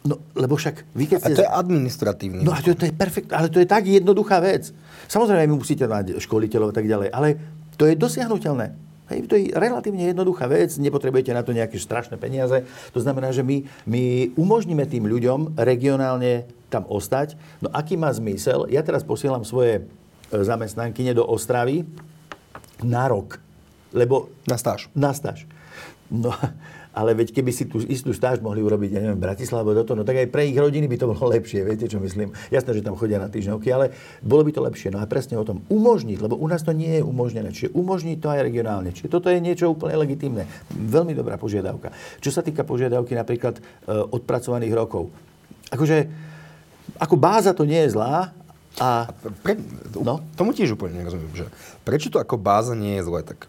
Speaker 2: No, lebo však vy keď
Speaker 1: ste... A to je administratívne.
Speaker 2: No a to, to je perfekt, ale to je tak jednoduchá vec. Samozrejme, vy musíte mať školiteľov a tak ďalej, ale to je dosiahnutelné. Hej, to je relatívne jednoduchá vec, nepotrebujete na to nejaké strašné peniaze. To znamená, že my, my umožníme tým ľuďom regionálne tam ostať. No aký má zmysel? Ja teraz posielam svoje e, zamestnankyne do Ostravy na rok. Lebo,
Speaker 1: na stáž.
Speaker 2: Na stáž. No, ale veď keby si tú istú stáž mohli urobiť, ja neviem, Bratislava alebo toto, no tak aj pre ich rodiny by to bolo lepšie, viete, čo myslím. Jasné, že tam chodia na týždňovky, ale bolo by to lepšie. No a presne o tom umožniť, lebo u nás to nie je umožnené, čiže umožniť to aj regionálne. Čiže toto je niečo úplne legitimné. Veľmi dobrá požiadavka. Čo sa týka požiadavky napríklad e, odpracovaných rokov. Akože, ako báza to nie je zlá, a...
Speaker 1: Pre, no? Tomu tiež úplne nerozumiem, že prečo to ako báza nie je zlé, tak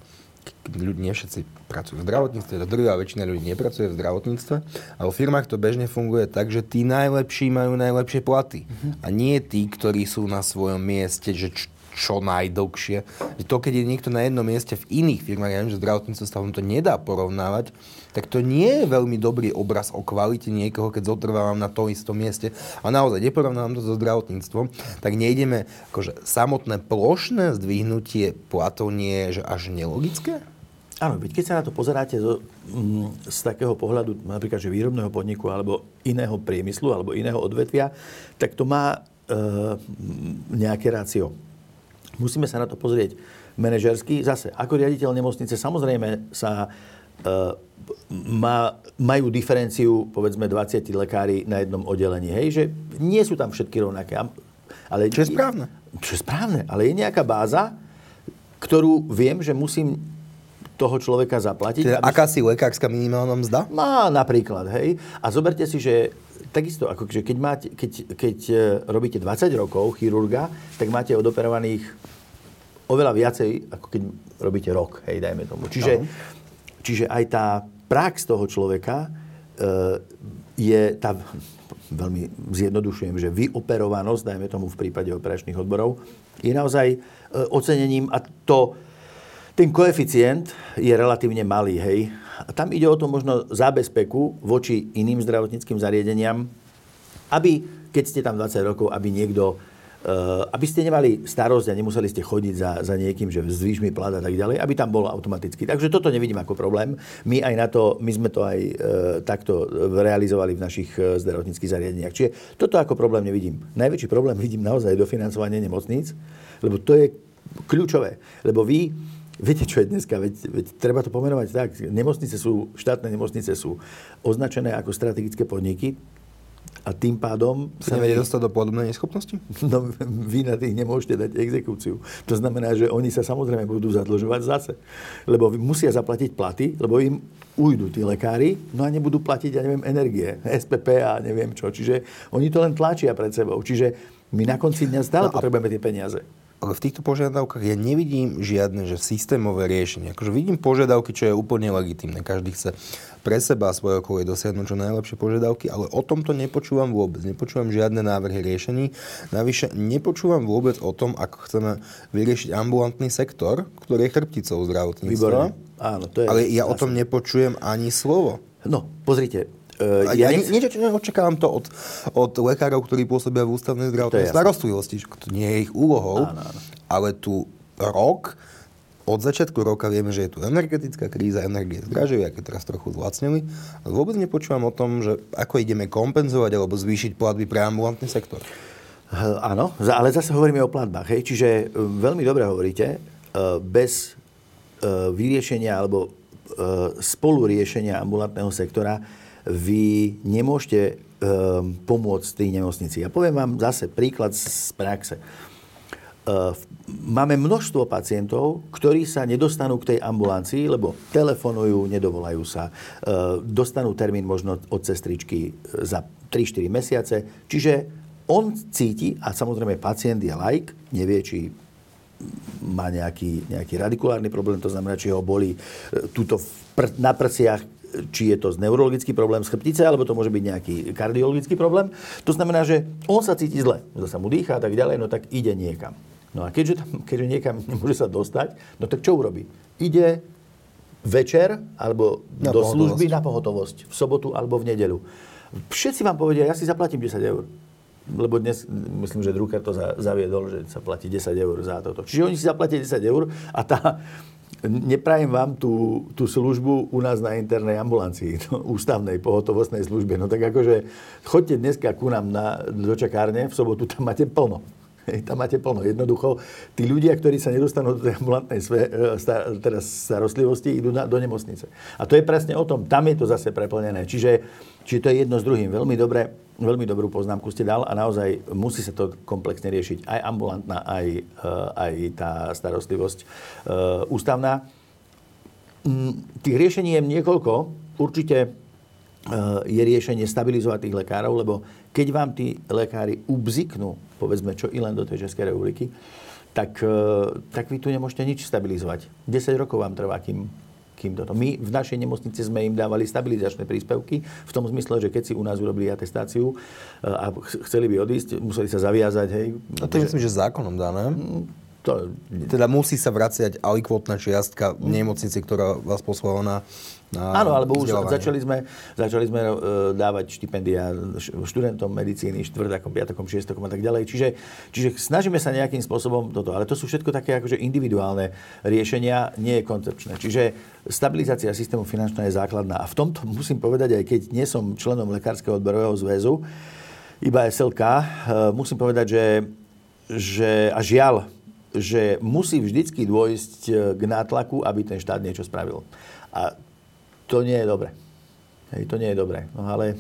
Speaker 1: ľudí, nie všetci pracujú v zdravotníctve, to druhá väčšina ľudí nepracuje v zdravotníctve a vo firmách to bežne funguje tak, že tí najlepší majú najlepšie platy uh-huh. a nie tí, ktorí sú na svojom mieste, že č- čo najdlhšie. To, keď je niekto na jednom mieste v iných firmách, ja viem, že zdravotníctvo sa to nedá porovnávať, tak to nie je veľmi dobrý obraz o kvalite niekoho, keď zotrvávam na tom istom mieste. A naozaj, neporovnávam to so zdravotníctvom, tak nejdeme, akože samotné plošné zdvihnutie platov nie je že až nelogické?
Speaker 2: Áno, keď sa na to pozeráte zo, mm, z takého pohľadu napríklad, že výrobného podniku alebo iného priemyslu alebo iného odvetvia, tak to má e, nejaké rácio. Musíme sa na to pozrieť manažersky. Zase, ako riaditeľ nemocnice, samozrejme sa e, má, majú diferenciu, povedzme, 20 lekári na jednom oddelení. Hej, že nie sú tam všetky rovnaké.
Speaker 1: Ale čo je správne.
Speaker 2: Čo je správne, ale je nejaká báza, ktorú viem, že musím toho človeka zaplatiť.
Speaker 1: Teda aká si lekárska minimálna mzda?
Speaker 2: Má napríklad, hej. A zoberte si, že takisto, ako že keď, máte, keď, keď e, robíte 20 rokov chirurga, tak máte odoperovaných oveľa viacej, ako keď robíte rok, hej, dajme tomu. Čiže, no. čiže aj tá prax toho človeka e, je tá, veľmi zjednodušujem, že vyoperovanosť, dajme tomu v prípade operačných odborov, je naozaj e, ocenením a to ten koeficient je relatívne malý, hej. Tam ide o to možno zábezpeku voči iným zdravotníckým zariadeniam, aby, keď ste tam 20 rokov, aby niekto aby ste nemali starosť a nemuseli ste chodiť za, za niekým, že zvýš mi plat a tak ďalej, aby tam bolo automaticky. Takže toto nevidím ako problém. My aj na to, my sme to aj e, takto realizovali v našich e, zdravotníckých zariadeniach. Čiže toto ako problém nevidím. Najväčší problém vidím naozaj dofinancovanie nemocníc, lebo to je kľúčové. Lebo vy Viete, čo je dneska? Veď, veď treba to pomenovať tak. Nemocnice sú, štátne nemocnice sú označené ako strategické podniky a tým pádom...
Speaker 1: Sa nevedie dostať do podobnej neschopnosti?
Speaker 2: No, vy na tých nemôžete dať exekúciu. To znamená, že oni sa samozrejme budú zadlžovať zase. Lebo musia zaplatiť platy, lebo im ujdu tí lekári, no a nebudú platiť, ja neviem, energie, SPP a neviem čo. Čiže oni to len tlačia pred sebou. Čiže my na konci dňa stále no potrebujeme tie peniaze
Speaker 1: ale v týchto požiadavkách ja nevidím žiadne že systémové riešenie. Akože vidím požiadavky, čo je úplne legitimné. Každý chce pre seba a svoje okolie dosiahnuť čo najlepšie požiadavky, ale o tomto nepočúvam vôbec. Nepočúvam žiadne návrhy riešení. Navyše nepočúvam vôbec o tom, ako chceme vyriešiť ambulantný sektor, ktorý je chrbticou zdravotníctva.
Speaker 2: Áno, to je
Speaker 1: ale ja o tom nepočujem ani slovo.
Speaker 2: No, pozrite,
Speaker 1: Ja, ja niečo, čo neočakávam to od, od lekárov, ktorí pôsobia v ústavnej zdravotnej starostlivosti. To nie je ich úlohou, áno, áno. ale tu rok, od začiatku roka vieme, že je tu energetická kríza, energie zdražujú, aké teraz trochu zlacnili. Ale vôbec nepočúvam o tom, že ako ideme kompenzovať alebo zvýšiť platby pre ambulantný sektor.
Speaker 2: Áno, ale zase hovoríme o platbách. Hej? Čiže uh, veľmi dobre hovoríte, uh, bez vyriešenia alebo spolu riešenia ambulantného sektora vy nemôžete um, pomôcť tej nemocnici. Ja poviem vám zase príklad z praxe. Uh, máme množstvo pacientov, ktorí sa nedostanú k tej ambulancii, lebo telefonujú, nedovolajú sa, uh, dostanú termín možno od sestričky za 3-4 mesiace. Čiže on cíti, a samozrejme pacient je like, nevie, či má nejaký, nejaký radikulárny problém, to znamená, či ho boli túto pr- na prsiach či je to neurologický problém z chrbtice, alebo to môže byť nejaký kardiologický problém. To znamená, že on sa cíti zle, že sa mu dýcha a tak ďalej, no tak ide niekam. No a keďže, tam, keďže niekam nemôže sa dostať, no tak čo urobí? Ide večer alebo na do služby na pohotovosť v sobotu alebo v nedeľu. Všetci vám povedia, ja si zaplatím 10 eur. Lebo dnes, myslím, že Drucker to zaviedol, že sa platí 10 eur za toto. Čiže oni si zaplatia 10 eur a tá, neprajem vám tú, tú službu u nás na internej ambulancii, no, ústavnej pohotovostnej službe. No tak akože chodte dneska ku nám na, do čakárne, v sobotu tam máte plno. Hej, tam máte plno. Jednoducho, tí ľudia, ktorí sa nedostanú do tej ambulantnej sve, star, teraz starostlivosti, idú na, do nemocnice. A to je presne o tom. Tam je to zase preplnené. Čiže, čiže to je jedno s druhým. Veľmi dobre, veľmi dobrú poznámku ste dal a naozaj musí sa to komplexne riešiť. Aj ambulantná, aj, e, aj tá starostlivosť e, ústavná. Mm, tých riešení je niekoľko. Určite je riešenie stabilizovať tých lekárov, lebo keď vám tí lekári ubziknú povedzme čo i len do tej Českej republiky, tak, tak vy tu nemôžete nič stabilizovať. 10 rokov vám trvá, kým, kým toto. My v našej nemocnici sme im dávali stabilizačné príspevky v tom zmysle, že keď si u nás urobili atestáciu e, a chceli by odísť, museli sa zaviazať. Hej,
Speaker 1: a to je myslím, že zákonom dané. Mm, to... Teda musí sa vraciať alikvotná čiastka v nemocnici, ktorá vás poslala na
Speaker 2: Áno, alebo už začali sme, začali sme uh, dávať štipendia študentom medicíny, štvrtakom, piatakom, šiestakom a tak ďalej. Čiže, čiže snažíme sa nejakým spôsobom toto. Ale to sú všetko také akože individuálne riešenia, nie je koncepčné. Čiže stabilizácia systému finančná je základná. A v tomto musím povedať, aj keď nie som členom Lekárskeho odborového zväzu, iba SLK, uh, musím povedať, že, že a žiaľ, že musí vždycky dôjsť e, k nátlaku, aby ten štát niečo spravil. A to nie je dobre. Hej, to nie je dobre. No ale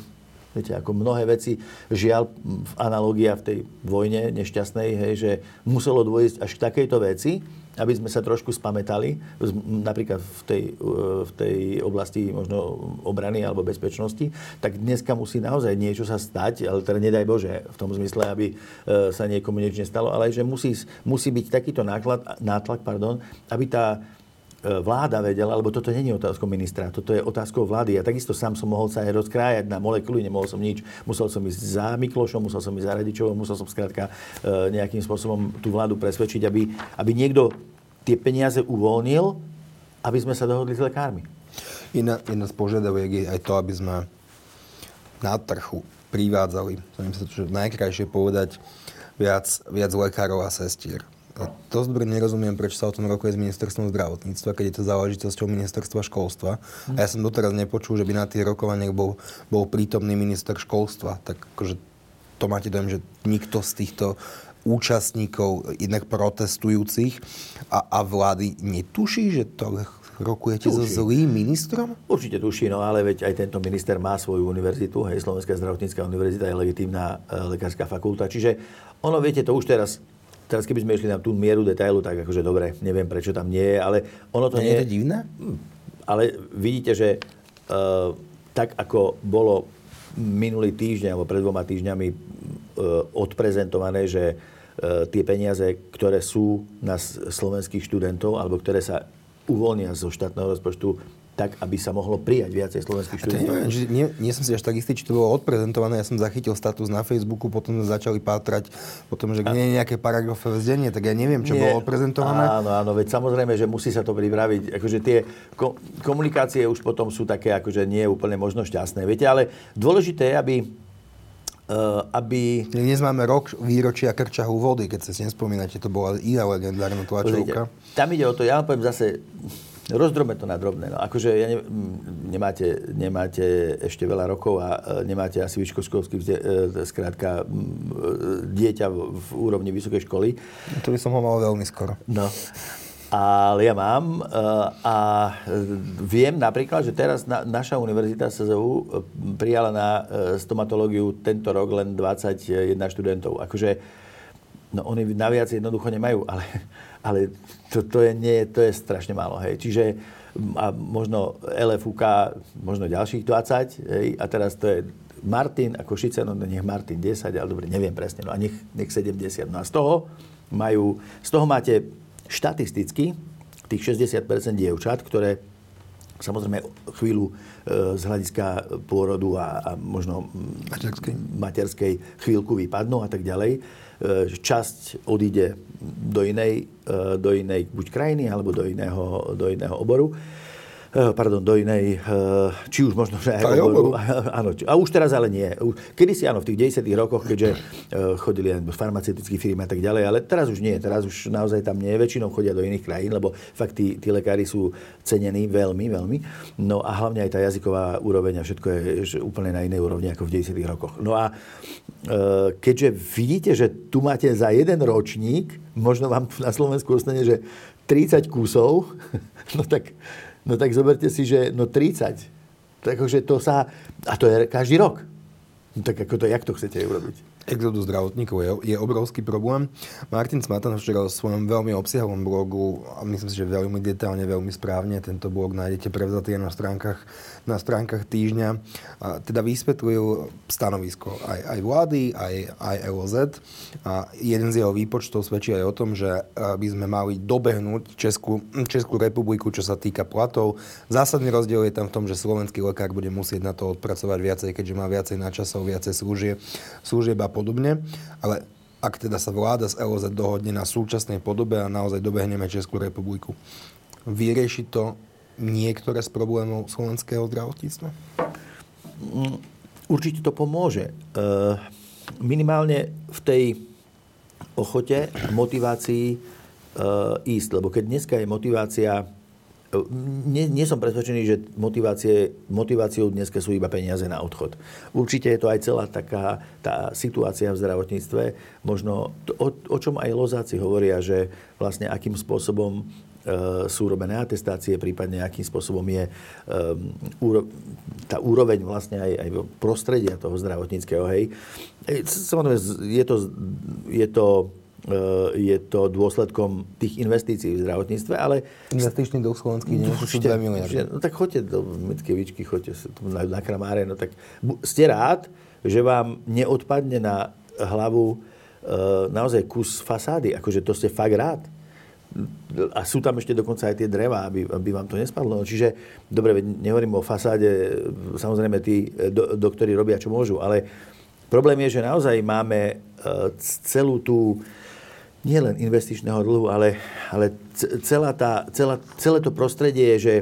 Speaker 2: viete, ako mnohé veci, žiaľ, analogia v tej vojne nešťastnej, hej, že muselo dôjsť až k takejto veci, aby sme sa trošku spametali, napríklad v tej, v tej oblasti možno obrany alebo bezpečnosti, tak dneska musí naozaj niečo sa stať, ale teda nedaj Bože, v tom zmysle, aby e, sa niekomu niečo nestalo, ale že musí, musí byť takýto náklad, nátlak, pardon, aby tá E, vláda vedela, lebo toto je otázkou ministra, toto je otázkou vlády. Ja takisto sám som mohol sa aj rozkrájať na molekuly, nemohol som nič. Musel som ísť za Miklošom, musel som ísť za Radičovom, musel som skrátka e, nejakým spôsobom tú vládu presvedčiť, aby, aby niekto tie peniaze uvoľnil, aby sme sa dohodli s lekármi.
Speaker 1: Iná, iná z požiadaviek je aj to, aby sme na trhu privádzali, to sa najkrajšie povedať, viac, viac lekárov a sestier. A dosť dobre nerozumiem, prečo sa o tom rokuje s ministerstvom zdravotníctva, keď je to záležitosťou ministerstva školstva. A ja som doteraz nepočul, že by na tých rokovaniach bol, bol prítomný minister školstva. Tak akože to máte dojem, že nikto z týchto účastníkov, jednak protestujúcich a, a vlády netuší, že to rokujete tuší. so zlým ministrom?
Speaker 2: Určite tuší, no ale veď aj tento minister má svoju univerzitu, hej, Slovenská zdravotnícká univerzita je legitímna e, lekárska fakulta. Čiže ono, viete, to už teraz Teraz keby sme išli na tú mieru detailu, tak akože dobre, neviem prečo tam nie je, ale ono to
Speaker 1: nie, nie je... to divné? Hm,
Speaker 2: ale vidíte, že uh, tak ako bolo minulý týždeň alebo pred dvoma týždňami uh, odprezentované, že uh, tie peniaze, ktoré sú na slovenských študentov alebo ktoré sa uvoľnia zo štátneho rozpočtu tak, aby sa mohlo prijať viacej slovenských študentov.
Speaker 1: Nie, nie, nie som si až tak istý, či to bolo odprezentované. Ja som zachytil status na Facebooku, potom začali pátrať, potom, že nie je nejaké paragrafové vzdenie, tak ja neviem, čo nie, bolo odprezentované.
Speaker 2: Áno, áno, veď samozrejme, že musí sa to pripraviť. Akože tie komunikácie už potom sú také, akože nie úplne možno šťastné. Viete, ale dôležité je, aby Uh, aby...
Speaker 1: Dnes máme rok výročia krčahu vody, keď sa si nespomínate, to bola iná legendárna tlačovka.
Speaker 2: Tam ide o to, ja vám poviem zase, rozdrobme to na drobné. No, akože ja ne, nemáte, nemáte ešte veľa rokov a e, nemáte asi vyškoškolský, e, skrátka, dieťa v, v úrovni vysokej školy.
Speaker 1: To by som ho mal veľmi skoro.
Speaker 2: No. Ale ja mám a viem napríklad, že teraz na, naša univerzita SZU prijala na stomatológiu tento rok len 21 študentov. Akože, no oni naviac jednoducho nemajú, ale, ale to, to, je, nie, to je strašne málo. Hej. Čiže a možno LFUK, možno ďalších 20, hej, a teraz to je Martin a Košice, no nech Martin 10, ale dobre, neviem presne, no a nech, nech 70. No a z toho majú, z toho máte štatisticky tých 60% dievčat, ktoré samozrejme chvíľu e, z hľadiska pôrodu a, a možno
Speaker 1: materskej.
Speaker 2: materskej chvíľku vypadnú a tak ďalej. E, časť odíde do inej, e, do inej buď krajiny alebo do iného, do iného oboru. Eh, pardon, do inej, eh, či už možno, že aj oboru. Áno, a už teraz ale nie. Kedy si áno, v tých 10 rokoch, keďže eh, chodili aj farmaceutické firmy a tak ďalej, ale teraz už nie. Teraz už naozaj tam nie. Väčšinou chodia do iných krajín, lebo fakt tí, tí lekári sú cenení veľmi, veľmi. No a hlavne aj tá jazyková úroveň a všetko je úplne na inej úrovni ako v 10 rokoch. No a keďže vidíte, že tu máte za jeden ročník, možno vám na Slovensku ostane, že 30 kusov, no tak No tak zoberte si, že no 30. Takže to sa... A to je každý rok. No tak ako to, jak to chcete urobiť?
Speaker 1: Exodus zdravotníkov je, je obrovský problém. Martin Smatan včera v svojom veľmi obsiahlom blogu, a myslím si, že veľmi detálne, veľmi správne, tento blog nájdete prevzatý na stránkach, na stránkach týždňa, a teda vysvetlil stanovisko aj, aj vlády, aj, aj LOZ. A jeden z jeho výpočtov svedčí aj o tom, že by sme mali dobehnúť Českú, Českú republiku, čo sa týka platov. Zásadný rozdiel je tam v tom, že slovenský lekár bude musieť na to odpracovať viacej, keďže má viacej načasov, viacej služieb, služieb a podobne, ale ak teda sa vláda z LOZ dohodne na súčasnej podobe a naozaj dobehneme Českú republiku, vyrieši to niektoré z problémov slovenského zdravotníctva?
Speaker 2: Mm, určite to pomôže. E, minimálne v tej ochote motivácii e, ísť. Lebo keď dneska je motivácia nie, nie som presvedčený, že motivácie, motiváciou dneska sú iba peniaze na odchod. Určite je to aj celá taká tá situácia v zdravotníctve. Možno to, o, o čom aj lozáci hovoria, že vlastne akým spôsobom e, sú robené atestácie, prípadne akým spôsobom je e, úro, tá úroveň vlastne aj, aj prostredia toho zdravotníckého. Hej. Samozrejme, je to, je to je to dôsledkom tých investícií v zdravotníctve, ale...
Speaker 1: Investičný dlh slovenský nie sú 2 miliardy.
Speaker 2: No tak choďte do Mickevičky, choďte na, na Kramáre, no tak ste rád, že vám neodpadne na hlavu e, naozaj kus fasády, akože to ste fakt rád. A sú tam ešte dokonca aj tie dreva, aby, aby vám to nespadlo. Čiže, dobre, nehovorím o fasáde, samozrejme tí eh, do, doktori robia, čo môžu, ale problém je, že naozaj máme celú tú nie len investičného dlhu, ale, ale celá tá, celá, celé to prostredie je, že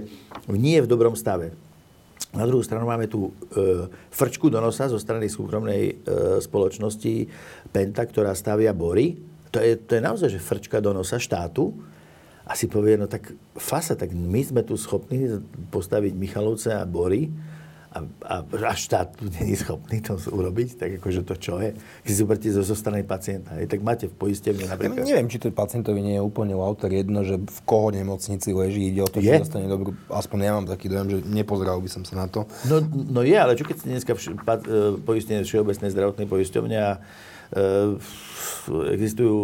Speaker 2: nie je v dobrom stave. Na druhú stranu máme tu e, frčku do nosa zo strany súkromnej e, spoločnosti Penta, ktorá stavia bory. To je, to je naozaj, že frčka do nosa štátu. A si povie, no tak fasa, tak my sme tu schopní postaviť Michalovce a bory a, a, a štát tu není schopný to urobiť, tak akože to čo je? Keď si zoberte zo, zo strany pacienta, je, tak máte v poistevne napríklad...
Speaker 1: Ja neviem, či to pacientovi nie je úplne autor jedno, že v koho nemocnici leží, ide o to, je? že dostane dobrú... Aspoň ja mám taký dojem, že nepozeral by som sa na to.
Speaker 2: No, no je, ale čo keď si dneska vš- pa, e, poistenie Všeobecnej zdravotnej poisťovne a existujú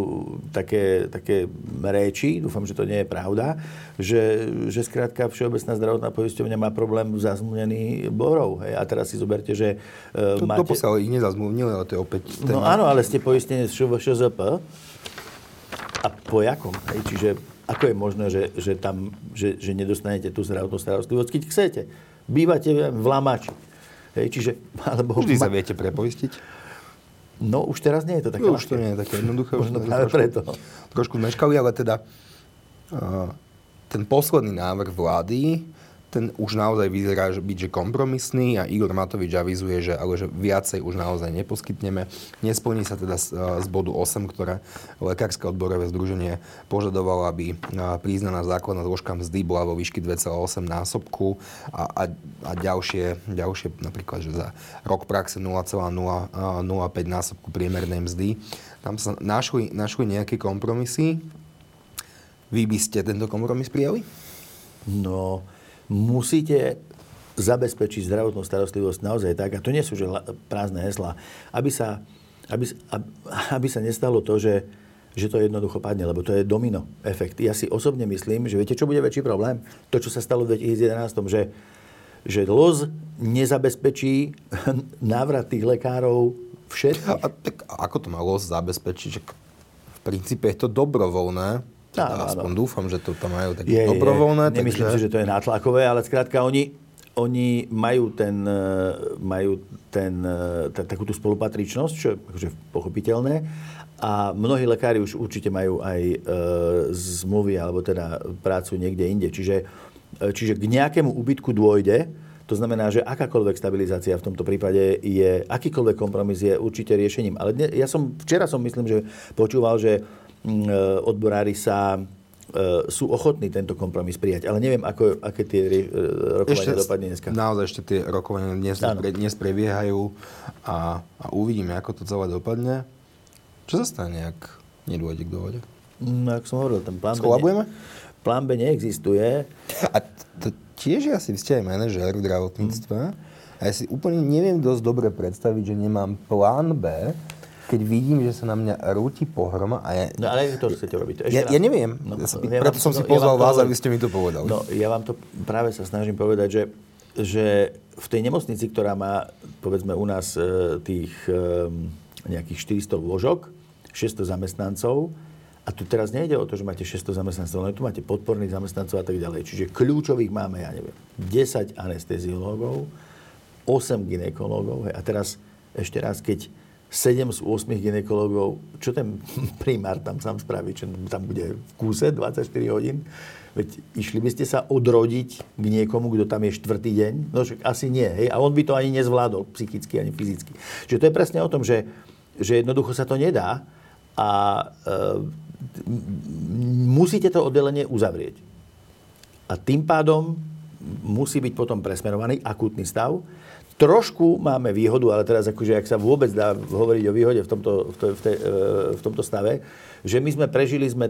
Speaker 2: také, také reči, dúfam, že to nie je pravda, že, že skrátka Všeobecná zdravotná poisťovňa má problém zazmluvnený borov. Hej? A teraz si zoberte, že
Speaker 1: uh, to, máte... To posiaľ ich nezazmluvnili, ale to je opäť...
Speaker 2: No áno, ale ste poistení z ŠZP a po jakom? Hej? Čiže ako je možné, že, že tam, že, že nedostanete tú zdravotnú starostlivosť, keď chcete? Bývate v Lamači. Hej, čiže,
Speaker 1: alebo... Vždy sa viete prepoistiť.
Speaker 2: No už teraz nie je to také
Speaker 1: no, už to nie je také jednoduché. Možno práve trošku, preto. Trošku zmeškali, ale teda uh, ten posledný návrh vlády ten už naozaj vyzerá byť že kompromisný a Igor Matovič avizuje, že, ale že viacej už naozaj neposkytneme. Nesplní sa teda z, z bodu 8, ktoré Lekárske odborové združenie požadovalo, aby priznaná základná zložka mzdy bola vo výšky 2,8 násobku a, a, a ďalšie, ďalšie napríklad, že za rok praxe 0,05 násobku priemernej mzdy. Tam sa našli, našli nejaké kompromisy. Vy by ste tento kompromis prijali?
Speaker 2: No, musíte zabezpečiť zdravotnú starostlivosť naozaj tak, a to nie sú že prázdne hesla, aby sa, aby, aby sa nestalo to, že, že to jednoducho padne, lebo to je domino efekt. Ja si osobne myslím, že viete, čo bude väčší problém? To, čo sa stalo v 2011, že, že LOZ nezabezpečí návrat tých lekárov všetkých. A,
Speaker 1: tak ako to má LOZ zabezpečiť? V princípe je to dobrovoľné Áno, Aspoň áno. dúfam, že to tam majú také je, dobrovoľné.
Speaker 2: Je. Nemyslím takže... si, že to je nátlakové, ale skrátka oni, oni majú, ten, e, majú ten, e, t- takú tú spolupatričnosť, čo je akože pochopiteľné. A mnohí lekári už určite majú aj e, zmluvy alebo teda prácu niekde inde. Čiže, e, čiže k nejakému úbytku dôjde, to znamená, že akákoľvek stabilizácia v tomto prípade je, akýkoľvek kompromis je určite riešením. Ale dne, ja som, včera som myslím, že počúval, že odborári sa e, sú ochotní tento kompromis prijať. Ale neviem, ako, aké tie e, rokovania ešte, dopadne dneska.
Speaker 1: Naozaj ešte tie rokovania dnes, pre, dnes prebiehajú a, a uvidíme, ako to celé dopadne. Čo sa stane, ak nedôjde k dohode?
Speaker 2: No, ako som hovoril, ten plán
Speaker 1: Skolabujeme?
Speaker 2: B, ne, plán B neexistuje.
Speaker 1: A to tiež asi, vy ste aj manažer v zdravotníctve. Mm. A ja si úplne neviem dosť dobre predstaviť, že nemám plán B, keď vidím, že sa na mňa rúti pohroma a ja...
Speaker 2: No ale to chcete robiť.
Speaker 1: Ešte ja, ja neviem. No, ja preto som si pozval ja vás, aby ste mi to povedali.
Speaker 2: No, ja vám to práve sa snažím povedať, že, že v tej nemocnici, ktorá má, povedzme u nás, e, tých nejakých 400 lôžok, 600 zamestnancov, a tu teraz nejde o to, že máte 600 zamestnancov, ale tu máte podporných zamestnancov a tak ďalej. Čiže kľúčových máme, ja neviem, 10 anesteziológov, 8 ginekológov. A teraz ešte raz, keď 7 z 8 ginekologov, čo ten primár tam sám spraví, čo tam bude v kúse 24 hodín? Veď išli by ste sa odrodiť k niekomu, kto tam je štvrtý deň? No však asi nie, hej? A on by to ani nezvládol psychicky, ani fyzicky. Čiže to je presne o tom, že, že jednoducho sa to nedá a e, musíte to oddelenie uzavrieť. A tým pádom musí byť potom presmerovaný akútny stav Trošku máme výhodu, ale teraz akože, ak sa vôbec dá hovoriť o výhode v tomto, v, to, v, te, e, v tomto stave, že my sme prežili sme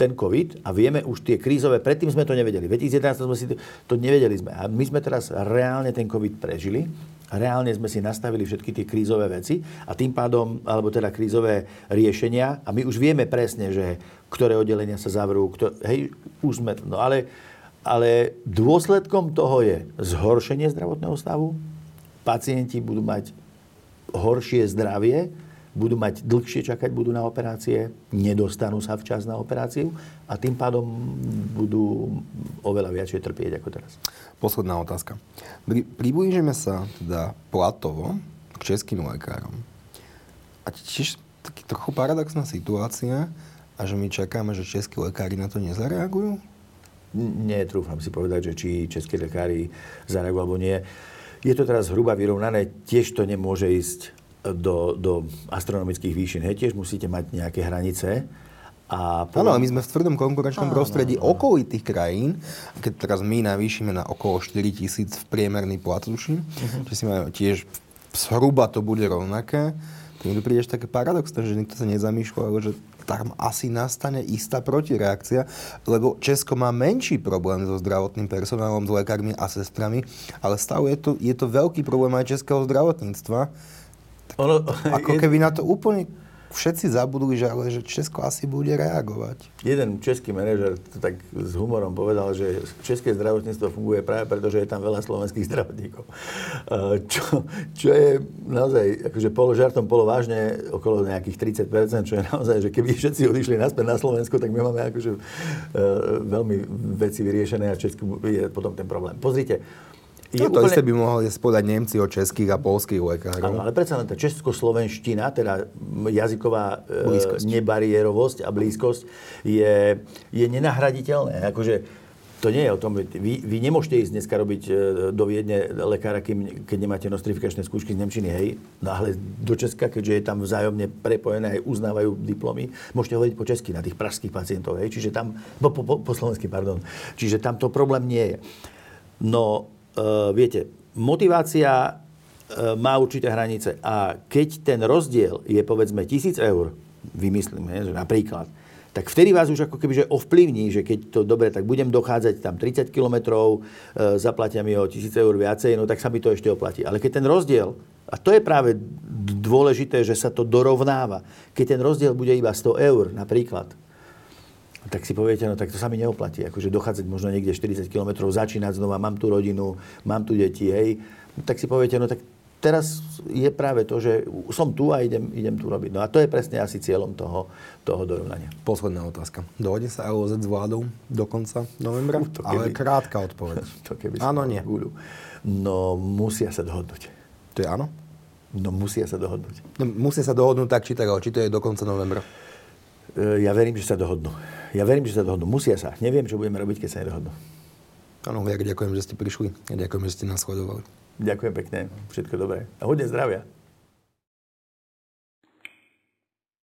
Speaker 2: ten COVID a vieme už tie krízové, predtým sme to nevedeli. V 2011 sme si to, to nevedeli sme. A my sme teraz reálne ten COVID prežili. Reálne sme si nastavili všetky tie krízové veci a tým pádom, alebo teda krízové riešenia a my už vieme presne, že ktoré oddelenia sa zavrú, kto, hej, už sme, no ale, ale dôsledkom toho je zhoršenie zdravotného stavu, pacienti budú mať horšie zdravie, budú mať dlhšie čakať, budú na operácie, nedostanú sa včas na operáciu a tým pádom budú oveľa viacej trpieť ako teraz.
Speaker 1: Posledná otázka. Priblížime sa teda platovo k českým lekárom. A tiež taký trochu paradoxná situácia a že my čakáme, že českí lekári na to nezareagujú?
Speaker 2: netrúfam si povedať, že či českí lekári zareagujú alebo nie. Je to teraz hruba vyrovnané, tiež to nemôže ísť do, do astronomických výšin. Hej, tiež musíte mať nejaké hranice.
Speaker 1: A Áno, ale my sme v tvrdom konkurenčnom prostredí áno. okolitých krajín. Keď teraz my navýšime na okolo 4 tisíc v priemerný plat, tuším, uh-huh. že si majú tiež zhruba to bude rovnaké, tak mi to príde také paradoxné, že nikto sa nezamýšľa, že tam asi nastane istá protireakcia, lebo Česko má menší problém so zdravotným personálom, s lekármi a sestrami, ale stále je to, je to veľký problém aj českého zdravotníctva. Ono, ako je... keby na to úplne všetci zabudli, že, ale, že Česko asi bude reagovať.
Speaker 2: Jeden český manažer tak s humorom povedal, že české zdravotníctvo funguje práve preto, že je tam veľa slovenských zdravotníkov. Čo, čo je naozaj akože polo žartom, polo vážne okolo nejakých 30%, čo je naozaj, že keby všetci odišli naspäť na Slovensko, tak my máme akože uh, veľmi veci vyriešené a Česku je potom ten problém. Pozrite,
Speaker 1: je no, to úplne... isté by mohli spodať Nemci o českých a polských lekárov.
Speaker 2: Áno, ale predsa len tá českoslovenština, teda jazyková e, blízkosť. nebariérovosť a blízkosť je, je nenahraditeľné. Akože to nie je o tom, vy, vy nemôžete ísť dneska robiť e, do Viedne lekára, kým, keď nemáte nostrifikačné skúšky z Nemčiny, hej. No ale do Česka, keďže je tam vzájomne prepojené, aj uznávajú diplomy, môžete hovoriť po česky na tých pražských pacientov, hej. Čiže tam, po, po, po slovensky, pardon. Čiže tam to problém nie je. No, viete, motivácia uh, má určité hranice a keď ten rozdiel je povedzme tisíc eur, vymyslím, že napríklad, tak vtedy vás už ako keby že ovplyvní, že keď to dobre, tak budem dochádzať tam 30 kilometrov, e, zaplatia mi o 1000 eur viacej, no tak sa mi to ešte oplatí. Ale keď ten rozdiel, a to je práve dôležité, že sa to dorovnáva, keď ten rozdiel bude iba 100 eur napríklad, tak si poviete, no tak to sa mi neoplatí. Akože dochádzať možno niekde 40 km, začínať znova, mám tu rodinu, mám tu deti, hej. No, tak si poviete, no tak teraz je práve to, že som tu a idem, idem tu robiť. No a to je presne asi cieľom toho, toho dorovnania.
Speaker 1: Posledná otázka. Dohodne sa LOZ s vládou do konca novembra? To keby, Ale krátka odpoveď.
Speaker 2: To keby
Speaker 1: áno, nie.
Speaker 2: Guľu. No musia sa dohodnúť.
Speaker 1: To je áno?
Speaker 2: No musia sa dohodnúť.
Speaker 1: No, musia sa dohodnúť tak, či tak, či to je do konca novembra.
Speaker 2: E, ja verím, že sa dohodnú. Ja verím, že sa dohodnú. Musia sa. Neviem, čo budeme robiť, keď sa nedohodnú.
Speaker 1: Áno, ja ďakujem, že ste prišli. Ďakujem, že ste nás sledovali.
Speaker 2: Ďakujem pekne. Všetko dobré. A hodne zdravia.